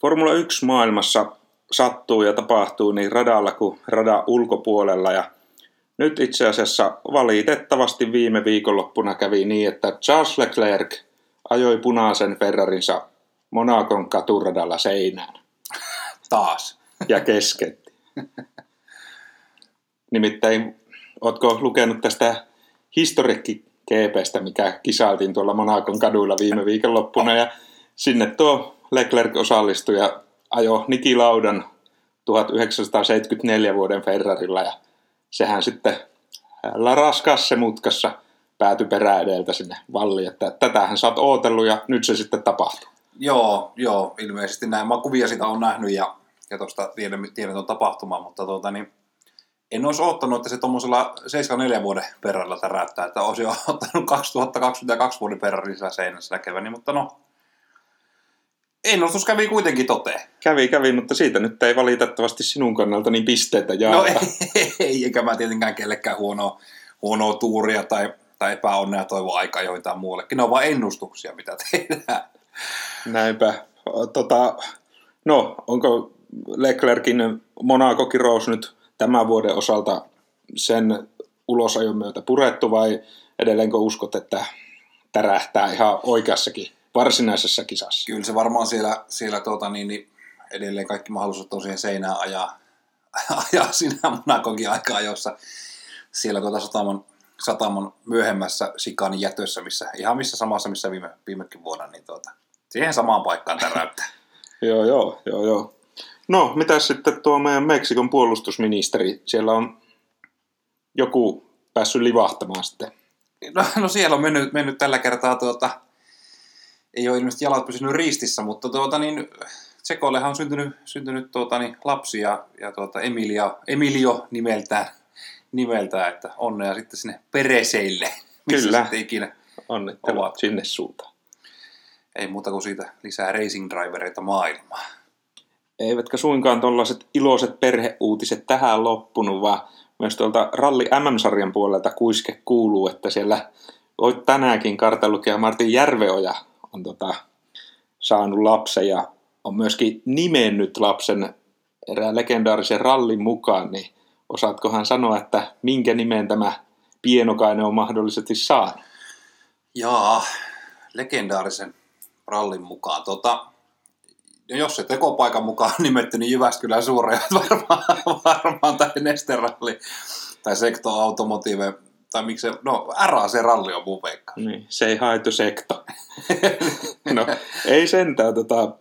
Formula 1 maailmassa sattuu ja tapahtuu niin radalla kuin radan ulkopuolella ja nyt itse asiassa valitettavasti viime viikonloppuna kävi niin, että Charles Leclerc ajoi punaisen Ferrarinsa Monakon katuradalla seinään. Taas. Ja kesken. Nimittäin, ootko lukenut tästä historikki GPstä, mikä kisailtiin tuolla Monakon kaduilla viime viikonloppuna, ja sinne tuo Leclerc osallistui ja ajo Niki Laudan 1974 vuoden Ferrarilla, ja sehän sitten raskaassa mutkassa päätyi perä edeltä sinne valliin, että tätähän sä oot ootellut ja nyt se sitten tapahtuu. Joo, joo, ilmeisesti näin. Mä kuvia sitä on nähnyt ja, ja tuosta tiedän, tiedän tuon tapahtuman, mutta tuota, niin, en olisi ottanut, että se tuommoisella 74 vuoden perralla täräyttää, että olisi jo ottanut 2022 vuoden lisää seinässä näkeväni, mutta no, ennustus kävi kuitenkin toteen. Kävi, kävi, mutta siitä nyt ei valitettavasti sinun kannalta niin pisteitä jaa. No ei, ei, eikä mä tietenkään kellekään huonoa, huonoa tuuria tai, tai epäonnea toivoa aikaa joitain muullekin. Ne on vain ennustuksia, mitä tehdään. Näinpä. Tota, no, onko Leclerkin Monaco Kirous nyt tämän vuoden osalta sen ulosajon myötä purettu vai edelleenkö uskot, että tärähtää ihan oikeassakin varsinaisessa kisassa? Kyllä se varmaan siellä, siellä tuota, niin, niin edelleen kaikki mahdollisuudet on siihen seinään ajaa, ajaa sinä Monaconkin aikaa, jossa siellä tuota sataman, sataman myöhemmässä Sikanin jätössä, missä, ihan missä samassa, missä viime, viimekin vuonna, niin tuota, siihen samaan paikkaan täräyttää. joo, joo, joo, joo. No, mitä sitten tuo meidän Meksikon puolustusministeri? Siellä on joku päässyt livahtamaan sitten. No, no siellä on mennyt, mennyt tällä kertaa, tuota, ei ole ilmeisesti jalat pysynyt ristissä, mutta tuota, niin, Tsekollehan on syntynyt, syntynyt tuota, niin, lapsi ja, ja tuota, Emilia, Emilio nimeltään, nimeltään, että onnea sitten sinne Pereseille, missä Kyllä. sitten ikinä Onnittelut Ovat. sinne suuntaan. ei muuta kuin siitä lisää racing drivereita maailmaan. Eivätkä suinkaan tuollaiset iloiset perheuutiset tähän loppunut, vaan myös tuolta Ralli MM-sarjan puolelta kuiske kuuluu, että siellä voit tänäänkin kartalukea Martin Järveoja on tota, saanut lapsen ja on myöskin nimennyt lapsen erään legendaarisen rallin mukaan, niin osaatkohan sanoa, että minkä nimen tämä pienokainen on mahdollisesti saanut? Jaa, legendaarisen rallin mukaan. Tota, no jos se tekopaikan mukaan on nimetty, niin Jyväskylän suurejat varmaan, varmaan tai Nesteralli tai Sekto Automotive tai miksi se, no RAC ralli on mun veikka. Niin, se ei haettu sekto. no, ei sentään. Tota,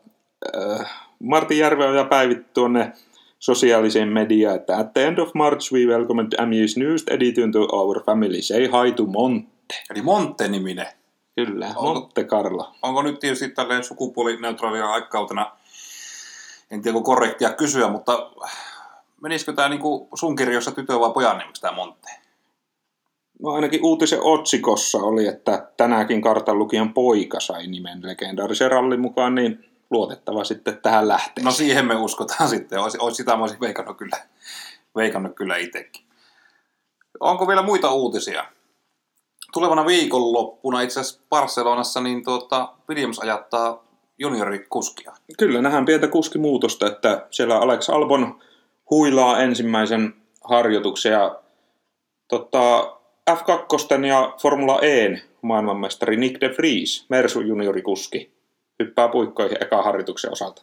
äh, Martin Järveoja päivitti tuonne sosiaaliseen mediaan, että at the end of March we welcome MU's newest edition to our family. Say hi to Monte. Eli Monte-niminen. Kyllä, Onko- Monte Carlo. Onko nyt tietysti tälleen sukupuolineutraalia aikakautena, en tiedä korrektia kysyä, mutta menisikö tämä niinku sun kirjoissa tytö vai pojan nimeksi tämä Monte? No ainakin uutisen otsikossa oli, että tänäkin kartan lukijan poika sai nimen legendaarisen rallin mukaan, niin luotettava sitten tähän lähtee. No siihen me uskotaan sitten. Ois, ois sitä mä olisin veikannut kyllä, veikannut kyllä itsekin. Onko vielä muita uutisia? Tulevana viikonloppuna itse asiassa Barcelonassa niin tuota, Williams ajattaa juniorikuskia. Kyllä, nähdään pientä kuskimuutosta, että siellä Alex Albon huilaa ensimmäisen harjoituksen ja tota, F2 ja Formula E maailmanmestari Nick de Vries, Mersu juniorikuski, hyppää puikkoihin eka harjoituksen osalta.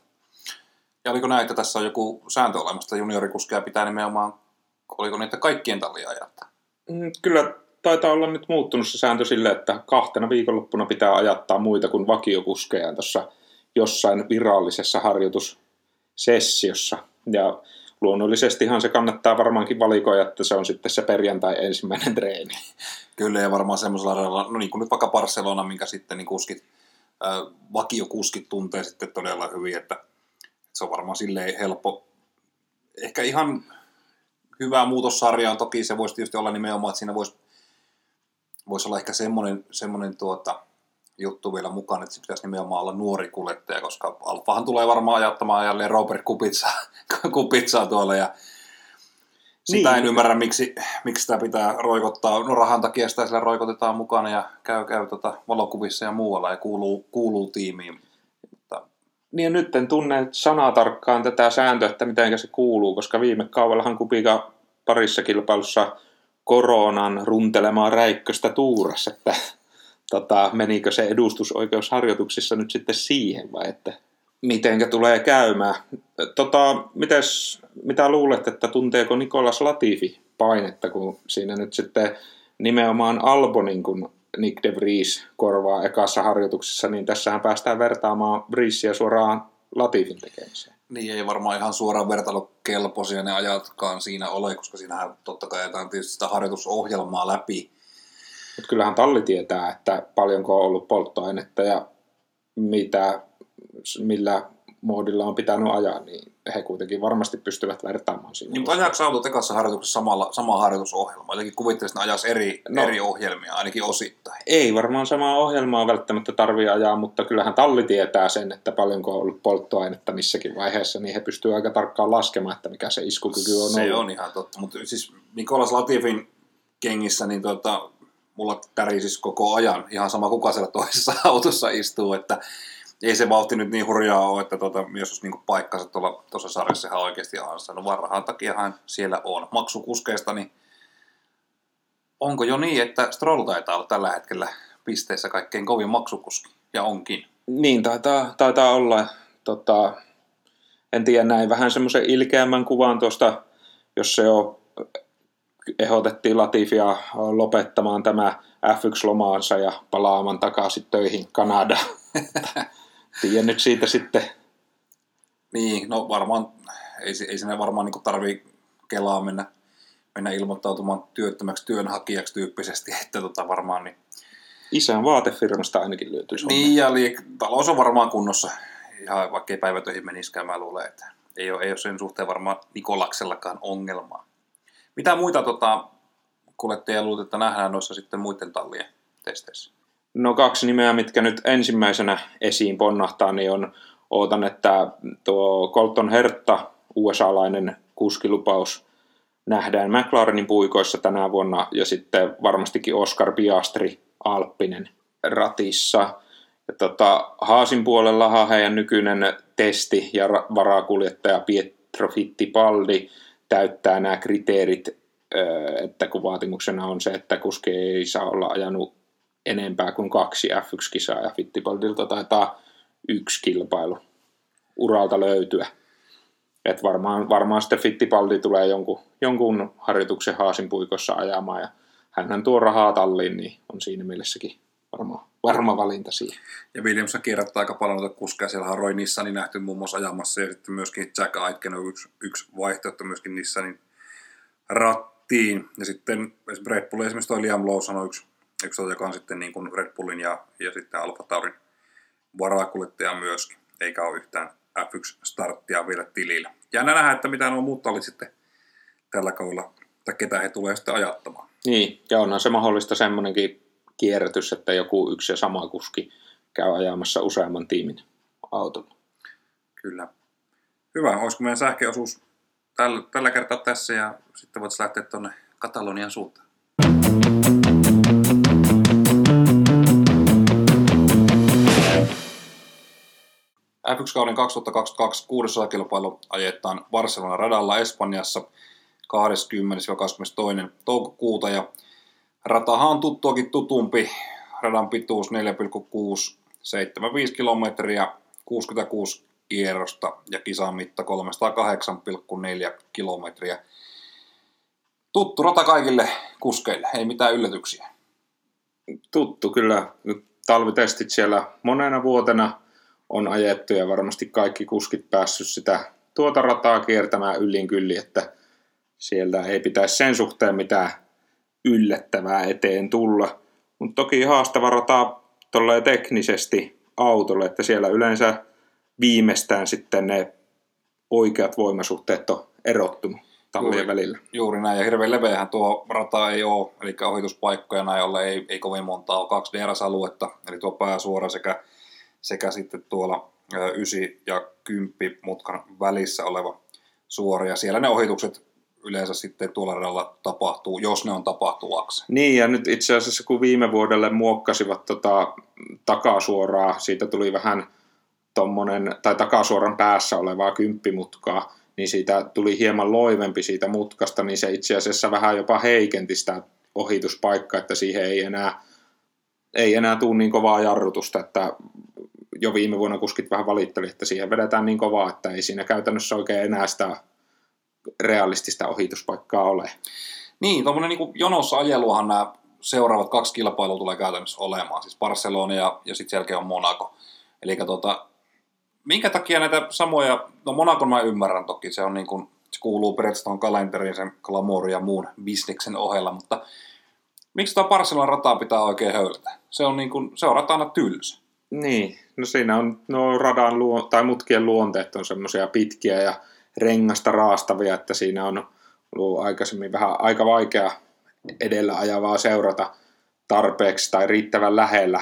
Ja oliko näin, että tässä on joku sääntö olemassa, että juniorikuskeja pitää nimenomaan, oliko niitä kaikkien tallia ajattaa? Mm, Kyllä taitaa olla nyt muuttunut se sääntö sille, että kahtena viikonloppuna pitää ajattaa muita kuin vakiokuskeja tuossa jossain virallisessa harjoitussessiossa. Ja luonnollisestihan se kannattaa varmaankin valikoida, että se on sitten se perjantai ensimmäinen treeni. Kyllä, ja varmaan semmoisella radalla, no niin kuin nyt vaikka Barcelona, minkä sitten niin kuskit, äh, vakiokuskit tuntee sitten todella hyvin, että, että se on varmaan silleen helppo. Ehkä ihan hyvä muutossarja on toki, se voisi tietysti olla nimenomaan, että siinä voisi, voisi olla ehkä semmoinen, semmoinen tuota, juttu vielä mukaan, että se pitäisi nimenomaan olla nuori kuljettaja, koska Alfahan tulee varmaan ajattamaan jälleen Robert Kupitsaa, Kupitsaa tuolla ja sitä Niin. en ymmärrä, miksi, miksi sitä pitää roikottaa. No rahan takia sitä sillä roikotetaan mukana ja käy, käy tota valokuvissa ja muualla ja kuuluu, kuuluu tiimiin. Mutta Niin ja nyt en tunne sanaa tarkkaan tätä sääntöä, että miten se kuuluu, koska viime kaudellahan Kupika parissa kilpailussa koronan runtelemaan räikköstä tuurassa, että tota, menikö se edustusoikeusharjoituksissa nyt sitten siihen vai että mitenkä tulee käymään. Tota, mites, mitä luulet, että tunteeko Nikolas Latifi painetta, kun siinä nyt sitten nimenomaan Albonin, kun Nick de Vries korvaa ekassa harjoituksessa, niin tässähän päästään vertaamaan Vriesiä suoraan Latifin tekemiseen. Niin ei varmaan ihan suoraan vertailukelpoisia ne ajatkaan siinä ole, koska siinähän totta kai ajetaan tietysti sitä harjoitusohjelmaa läpi. Mutta kyllähän talli tietää, että paljonko on ollut polttoainetta ja mitä, millä moodilla on pitänyt ajaa, niin he kuitenkin varmasti pystyvät vertaamaan siinä. Niin, mutta ajaako autot ekassa harjoituksessa samalla, sama harjoitusohjelma? Jotenkin kuvittelisin, että ajas eri, no, eri ohjelmia, ainakin osittain. Ei varmaan samaa ohjelmaa välttämättä tarvii ajaa, mutta kyllähän talli tietää sen, että paljonko on ollut polttoainetta missäkin vaiheessa, niin he pystyvät aika tarkkaan laskemaan, että mikä se iskukyky on Se ollut. on ihan totta, mutta siis Nikolas Latifin kengissä, niin tota, mulla tärisisi koko ajan, ihan sama kuka siellä toisessa autossa istuu, että ei se vauhti nyt niin hurjaa ole, että tuota, jos olisi niin paikkansa tuolla tuossa sarjassa ihan oikeasti ansainnut, vaan rahan takiahan siellä on. Maksukuskeista, niin onko jo niin, että Stroll taitaa olla tällä hetkellä pisteessä kaikkein kovin maksukuski, ja onkin. Niin, taitaa, taitaa olla. Tota, en tiedä, näin vähän semmoisen ilkeämmän kuvan tuosta, jos se on ehdotettiin Latifia lopettamaan tämä F1-lomaansa ja palaamaan takaisin töihin Kanadaan. Tiedän nyt siitä sitten. Niin, no varmaan, ei, ei sinne varmaan niin tarvii Kelaa mennä, mennä ilmoittautumaan työttömäksi työnhakijaksi tyyppisesti, että tota varmaan niin... Isän vaatefirmasta ainakin löytyy Niin, ja liik- talous on varmaan kunnossa, ihan vaikka ei päivätöihin meniskään, mä luulen, että ei ole, ei ole sen suhteen varmaan Nikolaksellakaan ongelmaa. Mitä muita tota, kuulette ja luulet, että nähdään noissa sitten muiden tallien testeissä? No kaksi nimeä, mitkä nyt ensimmäisenä esiin ponnahtaa, niin on, ootan, että tuo Colton Hertta, USA-lainen kuskilupaus, nähdään McLarenin puikoissa tänä vuonna, ja sitten varmastikin Oscar Piastri Alppinen ratissa. Ja tota, Haasin puolella heidän nykyinen testi ja varakuljettaja Pietro Fittipaldi täyttää nämä kriteerit, että kun vaatimuksena on se, että kuski ei saa olla ajanut enempää kuin kaksi F1-kisaa ja Fittipaldilta taitaa yksi kilpailu uralta löytyä. Et varmaan, varmaan sitten Fittipaldi tulee jonkun, jonkun harjoituksen haasin puikossa ajamaan ja hän tuo rahaa talliin, niin on siinä mielessäkin varma, varma valinta siihen. Ja Williams kierrättää aika paljon noita kuskeja. Siellä on Roy Nissani nähty muun muassa ajamassa ja sitten myöskin Jack Aitken on yksi, yksi vaihtoehto myöskin Nissanin rattiin. Ja sitten Red Bull, esimerkiksi toi Liam Lawson on yksi yksi joka on sitten niin kuin Red Bullin ja, ja sitten Alfa Taurin varakuljettaja myöskin, eikä ole yhtään F1-starttia vielä tilillä. Ja nähdään, että mitä nuo muut tallit sitten tällä kaudella, tai ketä he tulee sitten ajattamaan. Niin, ja onhan se mahdollista semmoinenkin kierrätys, että joku yksi ja sama kuski käy ajamassa useamman tiimin autolla. Kyllä. Hyvä. Olisiko meidän sähköosuus tällä, tällä kertaa tässä ja sitten voitaisiin lähteä tuonne Katalonian suuntaan. F1-kauden 2022 600 kilpailu ajetaan Barcelona radalla Espanjassa 20-22. toukokuuta ja ratahan on tuttuakin tutumpi. Radan pituus 4,675 kilometriä, 66 kierrosta ja kisan mitta 308,4 kilometriä. Tuttu rata kaikille kuskeille, ei mitään yllätyksiä. Tuttu kyllä. Talvitestit siellä monena vuotena – on ajettu ja varmasti kaikki kuskit päässyt sitä tuota rataa kiertämään yllin kylli, että sieltä ei pitäisi sen suhteen mitään yllättävää eteen tulla. Mutta toki haastava rata tolleen teknisesti autolle, että siellä yleensä viimeistään sitten ne oikeat voimasuhteet on erottunut tallien juuri, välillä. Juuri näin, ja hirveän leveähän tuo rata ei ole, eli ohituspaikkoja näin ei, ei kovin montaa ole, kaksi DRS-aluetta, eli tuo pääsuora sekä sekä sitten tuolla 9 ja 10 mutkan välissä oleva suora. Ja siellä ne ohitukset yleensä sitten tuolla radalla tapahtuu, jos ne on tapahtuvaksi. Niin, ja nyt itse asiassa kun viime vuodelle muokkasivat tota takasuoraa, siitä tuli vähän tommonen, tai takasuoran päässä olevaa kymppimutkaa, niin siitä tuli hieman loivempi siitä mutkasta, niin se itse asiassa vähän jopa heikenti sitä ohituspaikkaa, että siihen ei enää, ei enää tule niin kovaa jarrutusta, että jo viime vuonna kuskit vähän valitteli, että siihen vedetään niin kovaa, että ei siinä käytännössä oikein enää sitä realistista ohituspaikkaa ole. Niin, tuommoinen niin jonossa ajeluahan nämä seuraavat kaksi kilpailua tulee käytännössä olemaan, siis Barcelona ja, ja sitten jälkeen on Monaco. Eli tota, minkä takia näitä samoja, no Monacon mä ymmärrän toki, se on niin kuin, se kuuluu periaatteessa tuohon kalenteriin sen glamourin ja muun bisneksen ohella, mutta miksi tämä Barcelonan rataa pitää oikein höylätä? Se on, niin kuin, se on ratana tylsä. Niin, no siinä on no radan luo, tai mutkien luonteet on semmoisia pitkiä ja rengasta raastavia, että siinä on ollut aikaisemmin vähän aika vaikea edellä ajavaa seurata tarpeeksi tai riittävän lähellä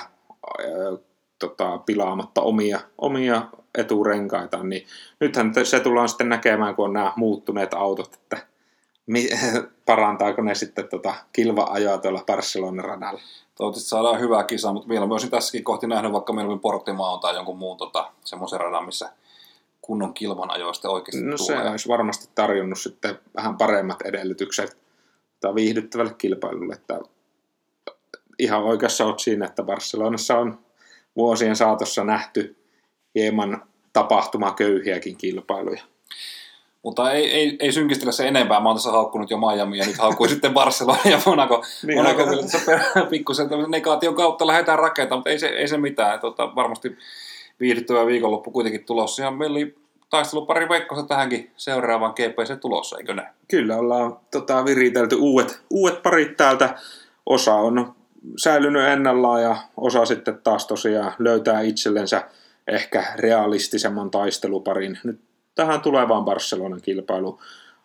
tota, pilaamatta omia, omia eturenkaitaan, niin nythän se tullaan sitten näkemään, kun on nämä muuttuneet autot, että parantaako ne sitten tota kilva-ajoa tuolla Barcelonan radalla. Toivottavasti saadaan hyvää kisaa, mutta vielä olisin tässäkin kohti nähnyt vaikka meillä Portimaan tai jonkun muun tota, semmoisen radan, missä kunnon kilvan ajoista oikeasti No tulee. se olisi varmasti tarjonnut sitten vähän paremmat edellytykset tai viihdyttävälle kilpailulle. Että ihan oikeassa olet siinä, että Barcelonassa on vuosien saatossa nähty hieman tapahtumaköyhiäkin kilpailuja. Mutta ei, ei, ei synkistellä se enempää. Mä oon tässä haukkunut jo Miami ja nyt haukkuin sitten Barcelona ja Monaco. Niin, Monaco vielä tässä pikkusen tämmöisen negaation kautta lähdetään rakentamaan, mutta ei se, ei se mitään. Tota, varmasti viihdyttävä viikonloppu kuitenkin tulossa. Ja meillä oli taistelu pari Veikkosta tähänkin seuraavaan GPC tulossa, eikö näin? Kyllä ollaan tota, viritelty uudet, uudet parit täältä. Osa on säilynyt ennallaan ja osa sitten taas tosiaan löytää itsellensä ehkä realistisemman taisteluparin nyt tähän tulevaan Barcelonan kilpailuun.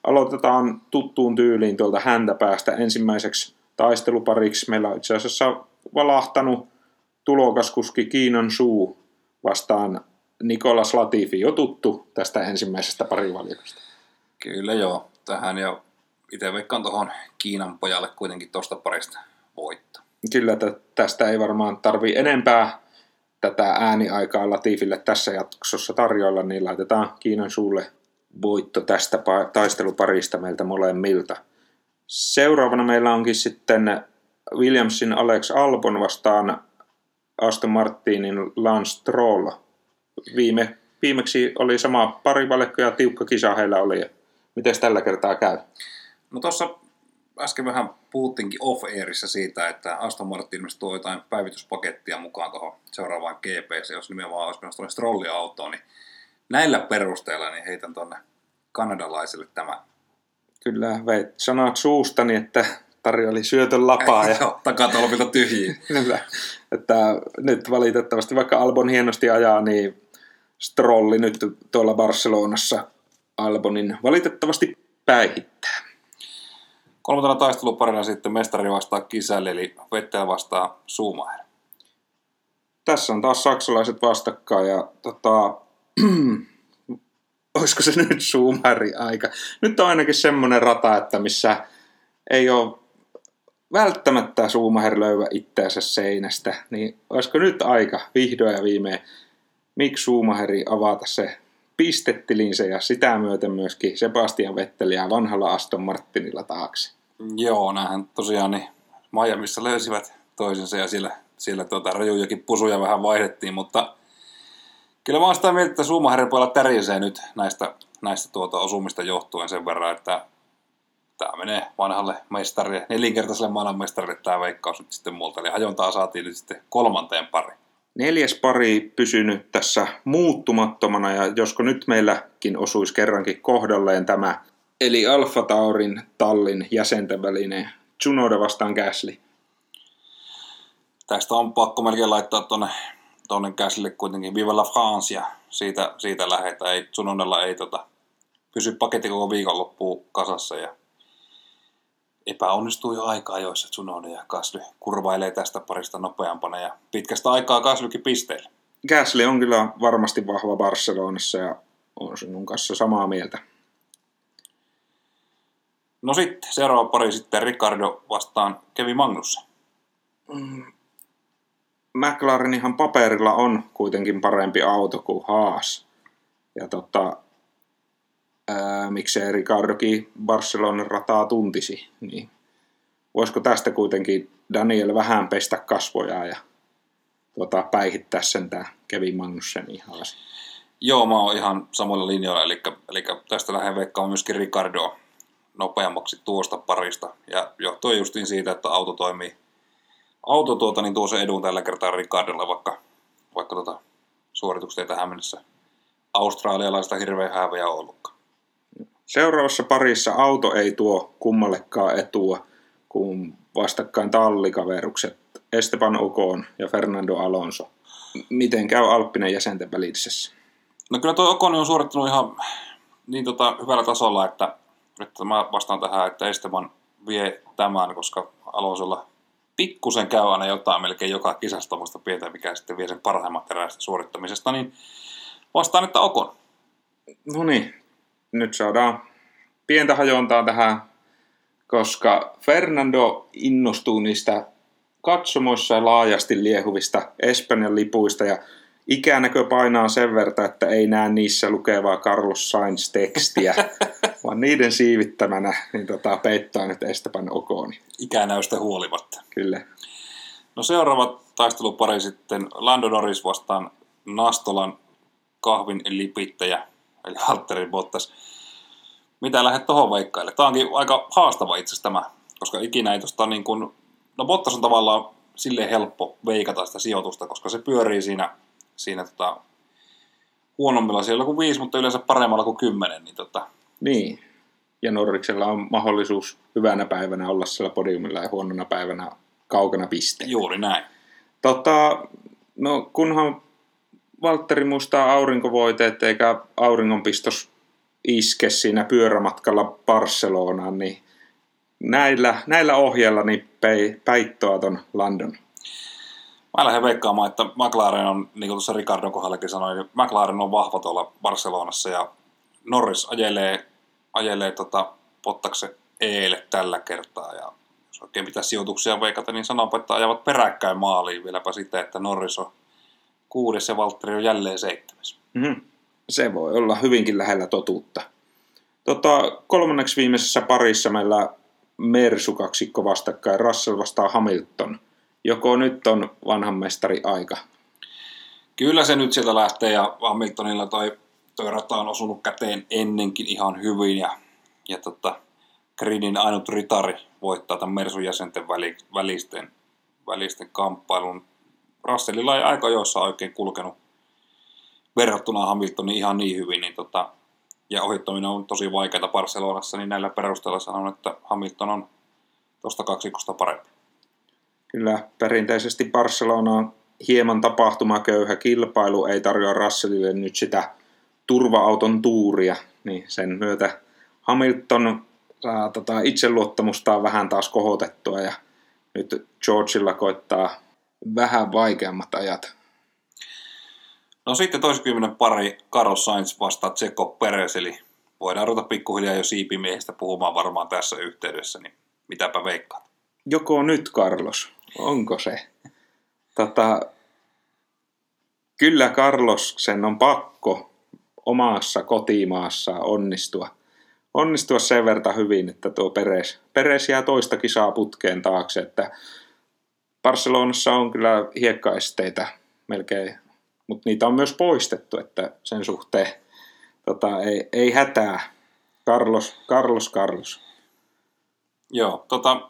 Aloitetaan tuttuun tyyliin tuolta häntä päästä ensimmäiseksi taistelupariksi. Meillä on itse asiassa valahtanut tulokaskuski Kiinan suu vastaan Nikolas Latifi, jo tuttu tästä ensimmäisestä parivalikosta. Kyllä joo, tähän ja itse veikkaan tuohon Kiinan pojalle kuitenkin tuosta parista voitto. Kyllä että tästä ei varmaan tarvi enempää tätä ääniaikaa Latifille tässä jaksossa tarjolla, niin laitetaan Kiinan suulle voitto tästä pa- taisteluparista meiltä molemmilta. Seuraavana meillä onkin sitten Williamsin Alex Albon vastaan Aston Martinin Lance Stroll. Viime, viimeksi oli sama parivalekko ja tiukka kisa heillä oli. Miten tällä kertaa käy? No tuossa äsken vähän puhuttiinkin off-airissa siitä, että Aston Martin ilmeisesti tuo jotain päivityspakettia mukaan tuohon seuraavaan GPC, jos nimenomaan olisi menossa tuonne strolliautoon, niin näillä perusteilla niin heitän tuonne kanadalaiselle tämä. Kyllä veit sanat suustani, että Tari oli syötön lapaa ja Joo, takatolpilta tyhjiä. Kyllä. Että nyt valitettavasti, vaikka Albon hienosti ajaa, niin Strolli nyt tuolla Barcelonassa Albonin valitettavasti päihittää. Kolmantena taisteluparina sitten mestari vastaa kisälle, eli Vettel vastaa Schumacher. Tässä on taas saksalaiset vastakkain ja tota, olisiko se nyt Schumacheri aika. Nyt on ainakin semmoinen rata, että missä ei ole välttämättä Schumacher löyvä itseänsä seinästä, niin olisiko nyt aika vihdoin ja viimein miksi Schumacheri avata se pistetilinsä ja sitä myöten myöskin Sebastian Vetteliä vanhalla Aston Martinilla taakse. Joo, näähän tosiaan niin Miamiissa löysivät toisensa ja siellä, siellä tuota, rajujakin pusuja vähän vaihdettiin, mutta kyllä mä oon sitä mieltä, että Schumacherin puolella tärisee nyt näistä, näistä tuota osumista johtuen sen verran, että tämä menee vanhalle mestarille, nelinkertaiselle maailmanmestarille tämä veikkaus nyt sitten multa. Eli hajontaa saatiin nyt sitten kolmanteen pari. Neljäs pari pysynyt tässä muuttumattomana ja josko nyt meilläkin osuisi kerrankin kohdalleen tämä, eli Alfa Taurin tallin jäsenten välinen Tsunoda vastaan Gasly. Tästä on pakko melkein laittaa tuonne tonne käsille kuitenkin Viva la France ja siitä, siitä lähdetään. Ei, Tsunodella ei tota, pysy paketti koko viikonloppuun kasassa ja epäonnistuu jo aika ajoissa Tsunoda ja Kasly kurvailee tästä parista nopeampana ja pitkästä aikaa Kaslykin pisteellä. Gasly on kyllä varmasti vahva Barcelonassa ja on sinun kanssa samaa mieltä. No sitten seuraava pari sitten Ricardo vastaan Kevin Magnussen. McLarenihan paperilla on kuitenkin parempi auto kuin Haas. Ja tota, ää, miksei Ricardokin Barcelonan rataa tuntisi, niin voisiko tästä kuitenkin Daniel vähän pestä kasvoja ja tota, päihittää sen tämä Kevin Magnussenin Haas. Joo, mä oon ihan samoilla linjoilla, eli, eli tästä lähden veikkaamaan myöskin Ricardo. Nopeammaksi tuosta parista. Ja johtuen justiin siitä, että auto toimii. Auto tuota, niin tuo se edun tällä kertaa Ricardolle, vaikka, vaikka tota, suoritukset ei tähän mennessä australialaista hirveän hääviä ollutkaan. Seuraavassa parissa auto ei tuo kummallekaan etua, kun vastakkain tallikaverukset Esteban Ocon ja Fernando Alonso. Miten käy Alppinen jäsenten välisessä? No kyllä tuo Ocon on suorittanut ihan niin tota, hyvällä tasolla, että, että mä vastaan tähän, että Esteban vie tämän, koska Alonsolla pikkusen käy aina jotain melkein joka kisasta tuommoista pientä, mikä sitten vie sen parhaimmat eräistä suorittamisesta, niin vastaan, että Ocon. No niin, nyt saadaan pientä hajontaa tähän, koska Fernando innostuu niistä katsomoissa laajasti liehuvista Espanjan lipuista ja ikänäkö painaa sen verran, että ei näe niissä lukevaa Carlos Sainz-tekstiä, vaan niiden siivittämänä niin tota, peittaa nyt Esteban Oconi. Ikänäystä huolimatta. Kyllä. No seuraava taistelupari sitten Lando Norris vastaan Nastolan kahvin lipittäjä, eli Valtteri Bottas. Mitä lähdet tuohon veikkaille? Tämä onkin aika haastava itse asiassa tämä, koska ikinä ei tuosta niin kuin, no Bottas on tavallaan silleen helppo veikata sitä sijoitusta, koska se pyörii siinä, siinä tota, huonommilla siellä kuin viisi, mutta yleensä paremmalla kuin kymmenen, niin tota, Niin. Ja Norriksella on mahdollisuus hyvänä päivänä olla siellä podiumilla ja huonona päivänä kaukana pisteen. juuri näin. Tota, no kunhan Valtteri muistaa aurinkovoiteet eikä auringonpistos iske siinä pyörämatkalla Barcelonaan, niin näillä, näillä ohjeilla niin pei, peittoa ton London. Mä lähden veikkaamaan, että McLaren on, niin kuin tuossa Ricardon kohdallakin sanoin, niin McLaren on vahva tuolla Barcelonassa ja Norris ajelee, ajelee tota Pottaksen eelle tällä kertaa ja jos oikein pitää sijoituksia veikata, niin sanonpa, että ajavat peräkkäin maaliin vieläpä sitä, että Norris on kuudes ja Valtteri on jälleen seitsemäs. Mm-hmm. Se voi olla hyvinkin lähellä totuutta. Tota, kolmanneksi viimeisessä parissa meillä Mersu kaksikko vastakkain, Russell vastaa Hamilton. Joko nyt on vanhan mestari aika? Kyllä se nyt sieltä lähtee ja Hamiltonilla toi, toi rata on osunut käteen ennenkin ihan hyvin ja, ja tota, Gridin ainut ritari voittaa tämän Mersun jäsenten väli, välisten, välisten kamppailun. Russellilla ei aika joissa oikein kulkenut verrattuna Hamiltonin ihan niin hyvin, niin tota, ja ohittaminen on tosi vaikeaa Barcelonassa, niin näillä perusteella sanon, että Hamilton on tuosta kaksikosta parempi. Kyllä perinteisesti Barcelona on hieman tapahtumaköyhä kilpailu, ei tarjoa Russellille nyt sitä turva-auton tuuria, niin sen myötä Hamilton saa tota itseluottamustaan vähän taas kohotettua ja nyt Georgeilla koittaa vähän vaikeammat ajat. No sitten toisikymmeninen pari, Carlos Sainz vastaa Tseko Perez, eli voidaan ruveta pikkuhiljaa jo siipimiehestä puhumaan varmaan tässä yhteydessä, niin mitäpä veikkaat? Joko nyt, Carlos? Onko se? Tota, kyllä Carlos sen on pakko omassa kotimaassa onnistua. Onnistua sen verran hyvin, että tuo Peres, Peres jää toista kisaa putkeen taakse, että Barcelonassa on kyllä hiekkaesteitä melkein, mutta niitä on myös poistettu, että sen suhteen tota, ei, ei hätää. Carlos, Carlos, Carlos. Joo, tota,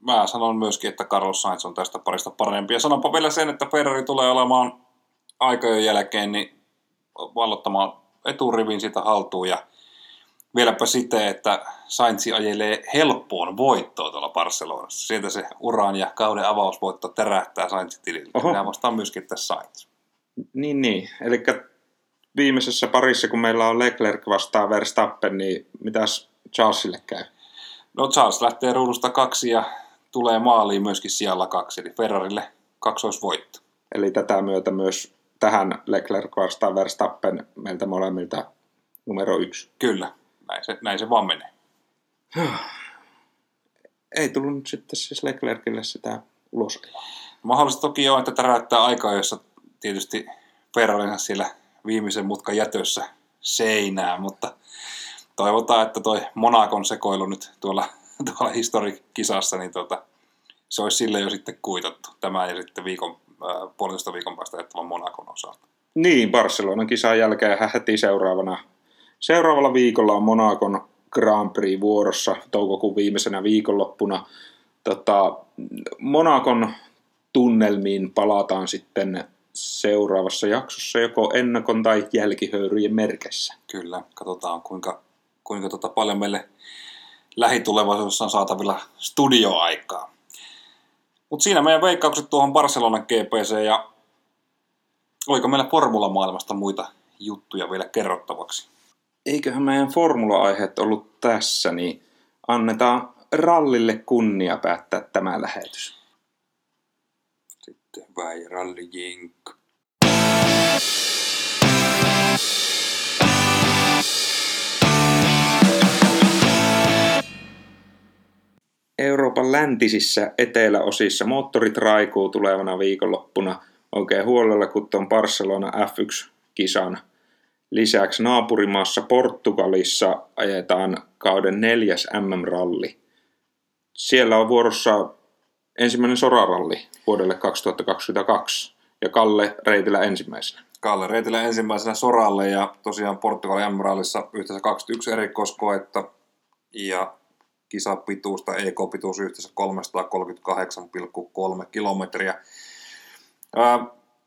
mä sanon myöskin, että Carlos Sainz on tästä parista parempi. Ja sanonpa vielä sen, että Ferrari tulee olemaan aikojen jälkeen niin vallottamaan eturivin sitä haltuun ja vieläpä sitten, että Sainz ajelee helppoon voittoon tuolla Barcelonassa. Sieltä se uran ja kauden avausvoitto terähtää Sainzin tilille. Minä vastaan myöskin, että Sainz. Niin, niin. Eli viimeisessä parissa, kun meillä on Leclerc vastaan Verstappen, niin mitäs Charlesille käy? No Charles lähtee ruudusta kaksi ja tulee maaliin myöskin siellä kaksi, eli Ferrarille kaksoisvoitto. Eli tätä myötä myös tähän Leclerc vastaan Verstappen meiltä molemmilta numero yksi. Kyllä, näin se, näin se vaan menee. Ei tullut nyt sitten siis Leclercille sitä ulos. Mahdollista toki on, että täräyttää aikaa, jossa tietysti Ferrarinsa siellä viimeisen mutkan jätössä seinää, mutta toivotaan, että toi Monakon sekoilu nyt tuolla, tuolla historikisassa, niin tota, se olisi sille jo sitten kuitattu. Tämä ja sitten viikon, äh, puolitoista viikon päästä jättävän Monakon osalta. Niin, Barcelonan kisan jälkeen heti seuraavana. Seuraavalla viikolla on Monakon Grand Prix vuorossa toukokuun viimeisenä viikonloppuna. Tota, Monakon tunnelmiin palataan sitten seuraavassa jaksossa joko ennakon tai jälkihöyryjen merkeissä. Kyllä, katsotaan kuinka, kuinka tota paljon meille lähitulevaisuudessa on saatavilla studioaikaa. Mutta siinä meidän veikkaukset tuohon Barcelonan GPC ja oliko meillä formulamaailmasta muita juttuja vielä kerrottavaksi? Eiköhän meidän formula-aiheet ollut tässä, niin annetaan rallille kunnia päättää tämä lähetys. Sitten vai ralli jink. Euroopan läntisissä eteläosissa moottorit raikuu tulevana viikonloppuna oikein huolella, kun tuon Barcelona F1-kisan lisäksi naapurimaassa Portugalissa ajetaan kauden neljäs MM-ralli. Siellä on vuorossa ensimmäinen soraralli vuodelle 2022 ja Kalle Reitilä ensimmäisenä. Kalle Reitilä ensimmäisenä soralle ja tosiaan Portugalin M-rallissa yhteensä 21 erikoiskoetta ja kisapituus tai EK-pituus yhteensä 338,3 kilometriä. Ää,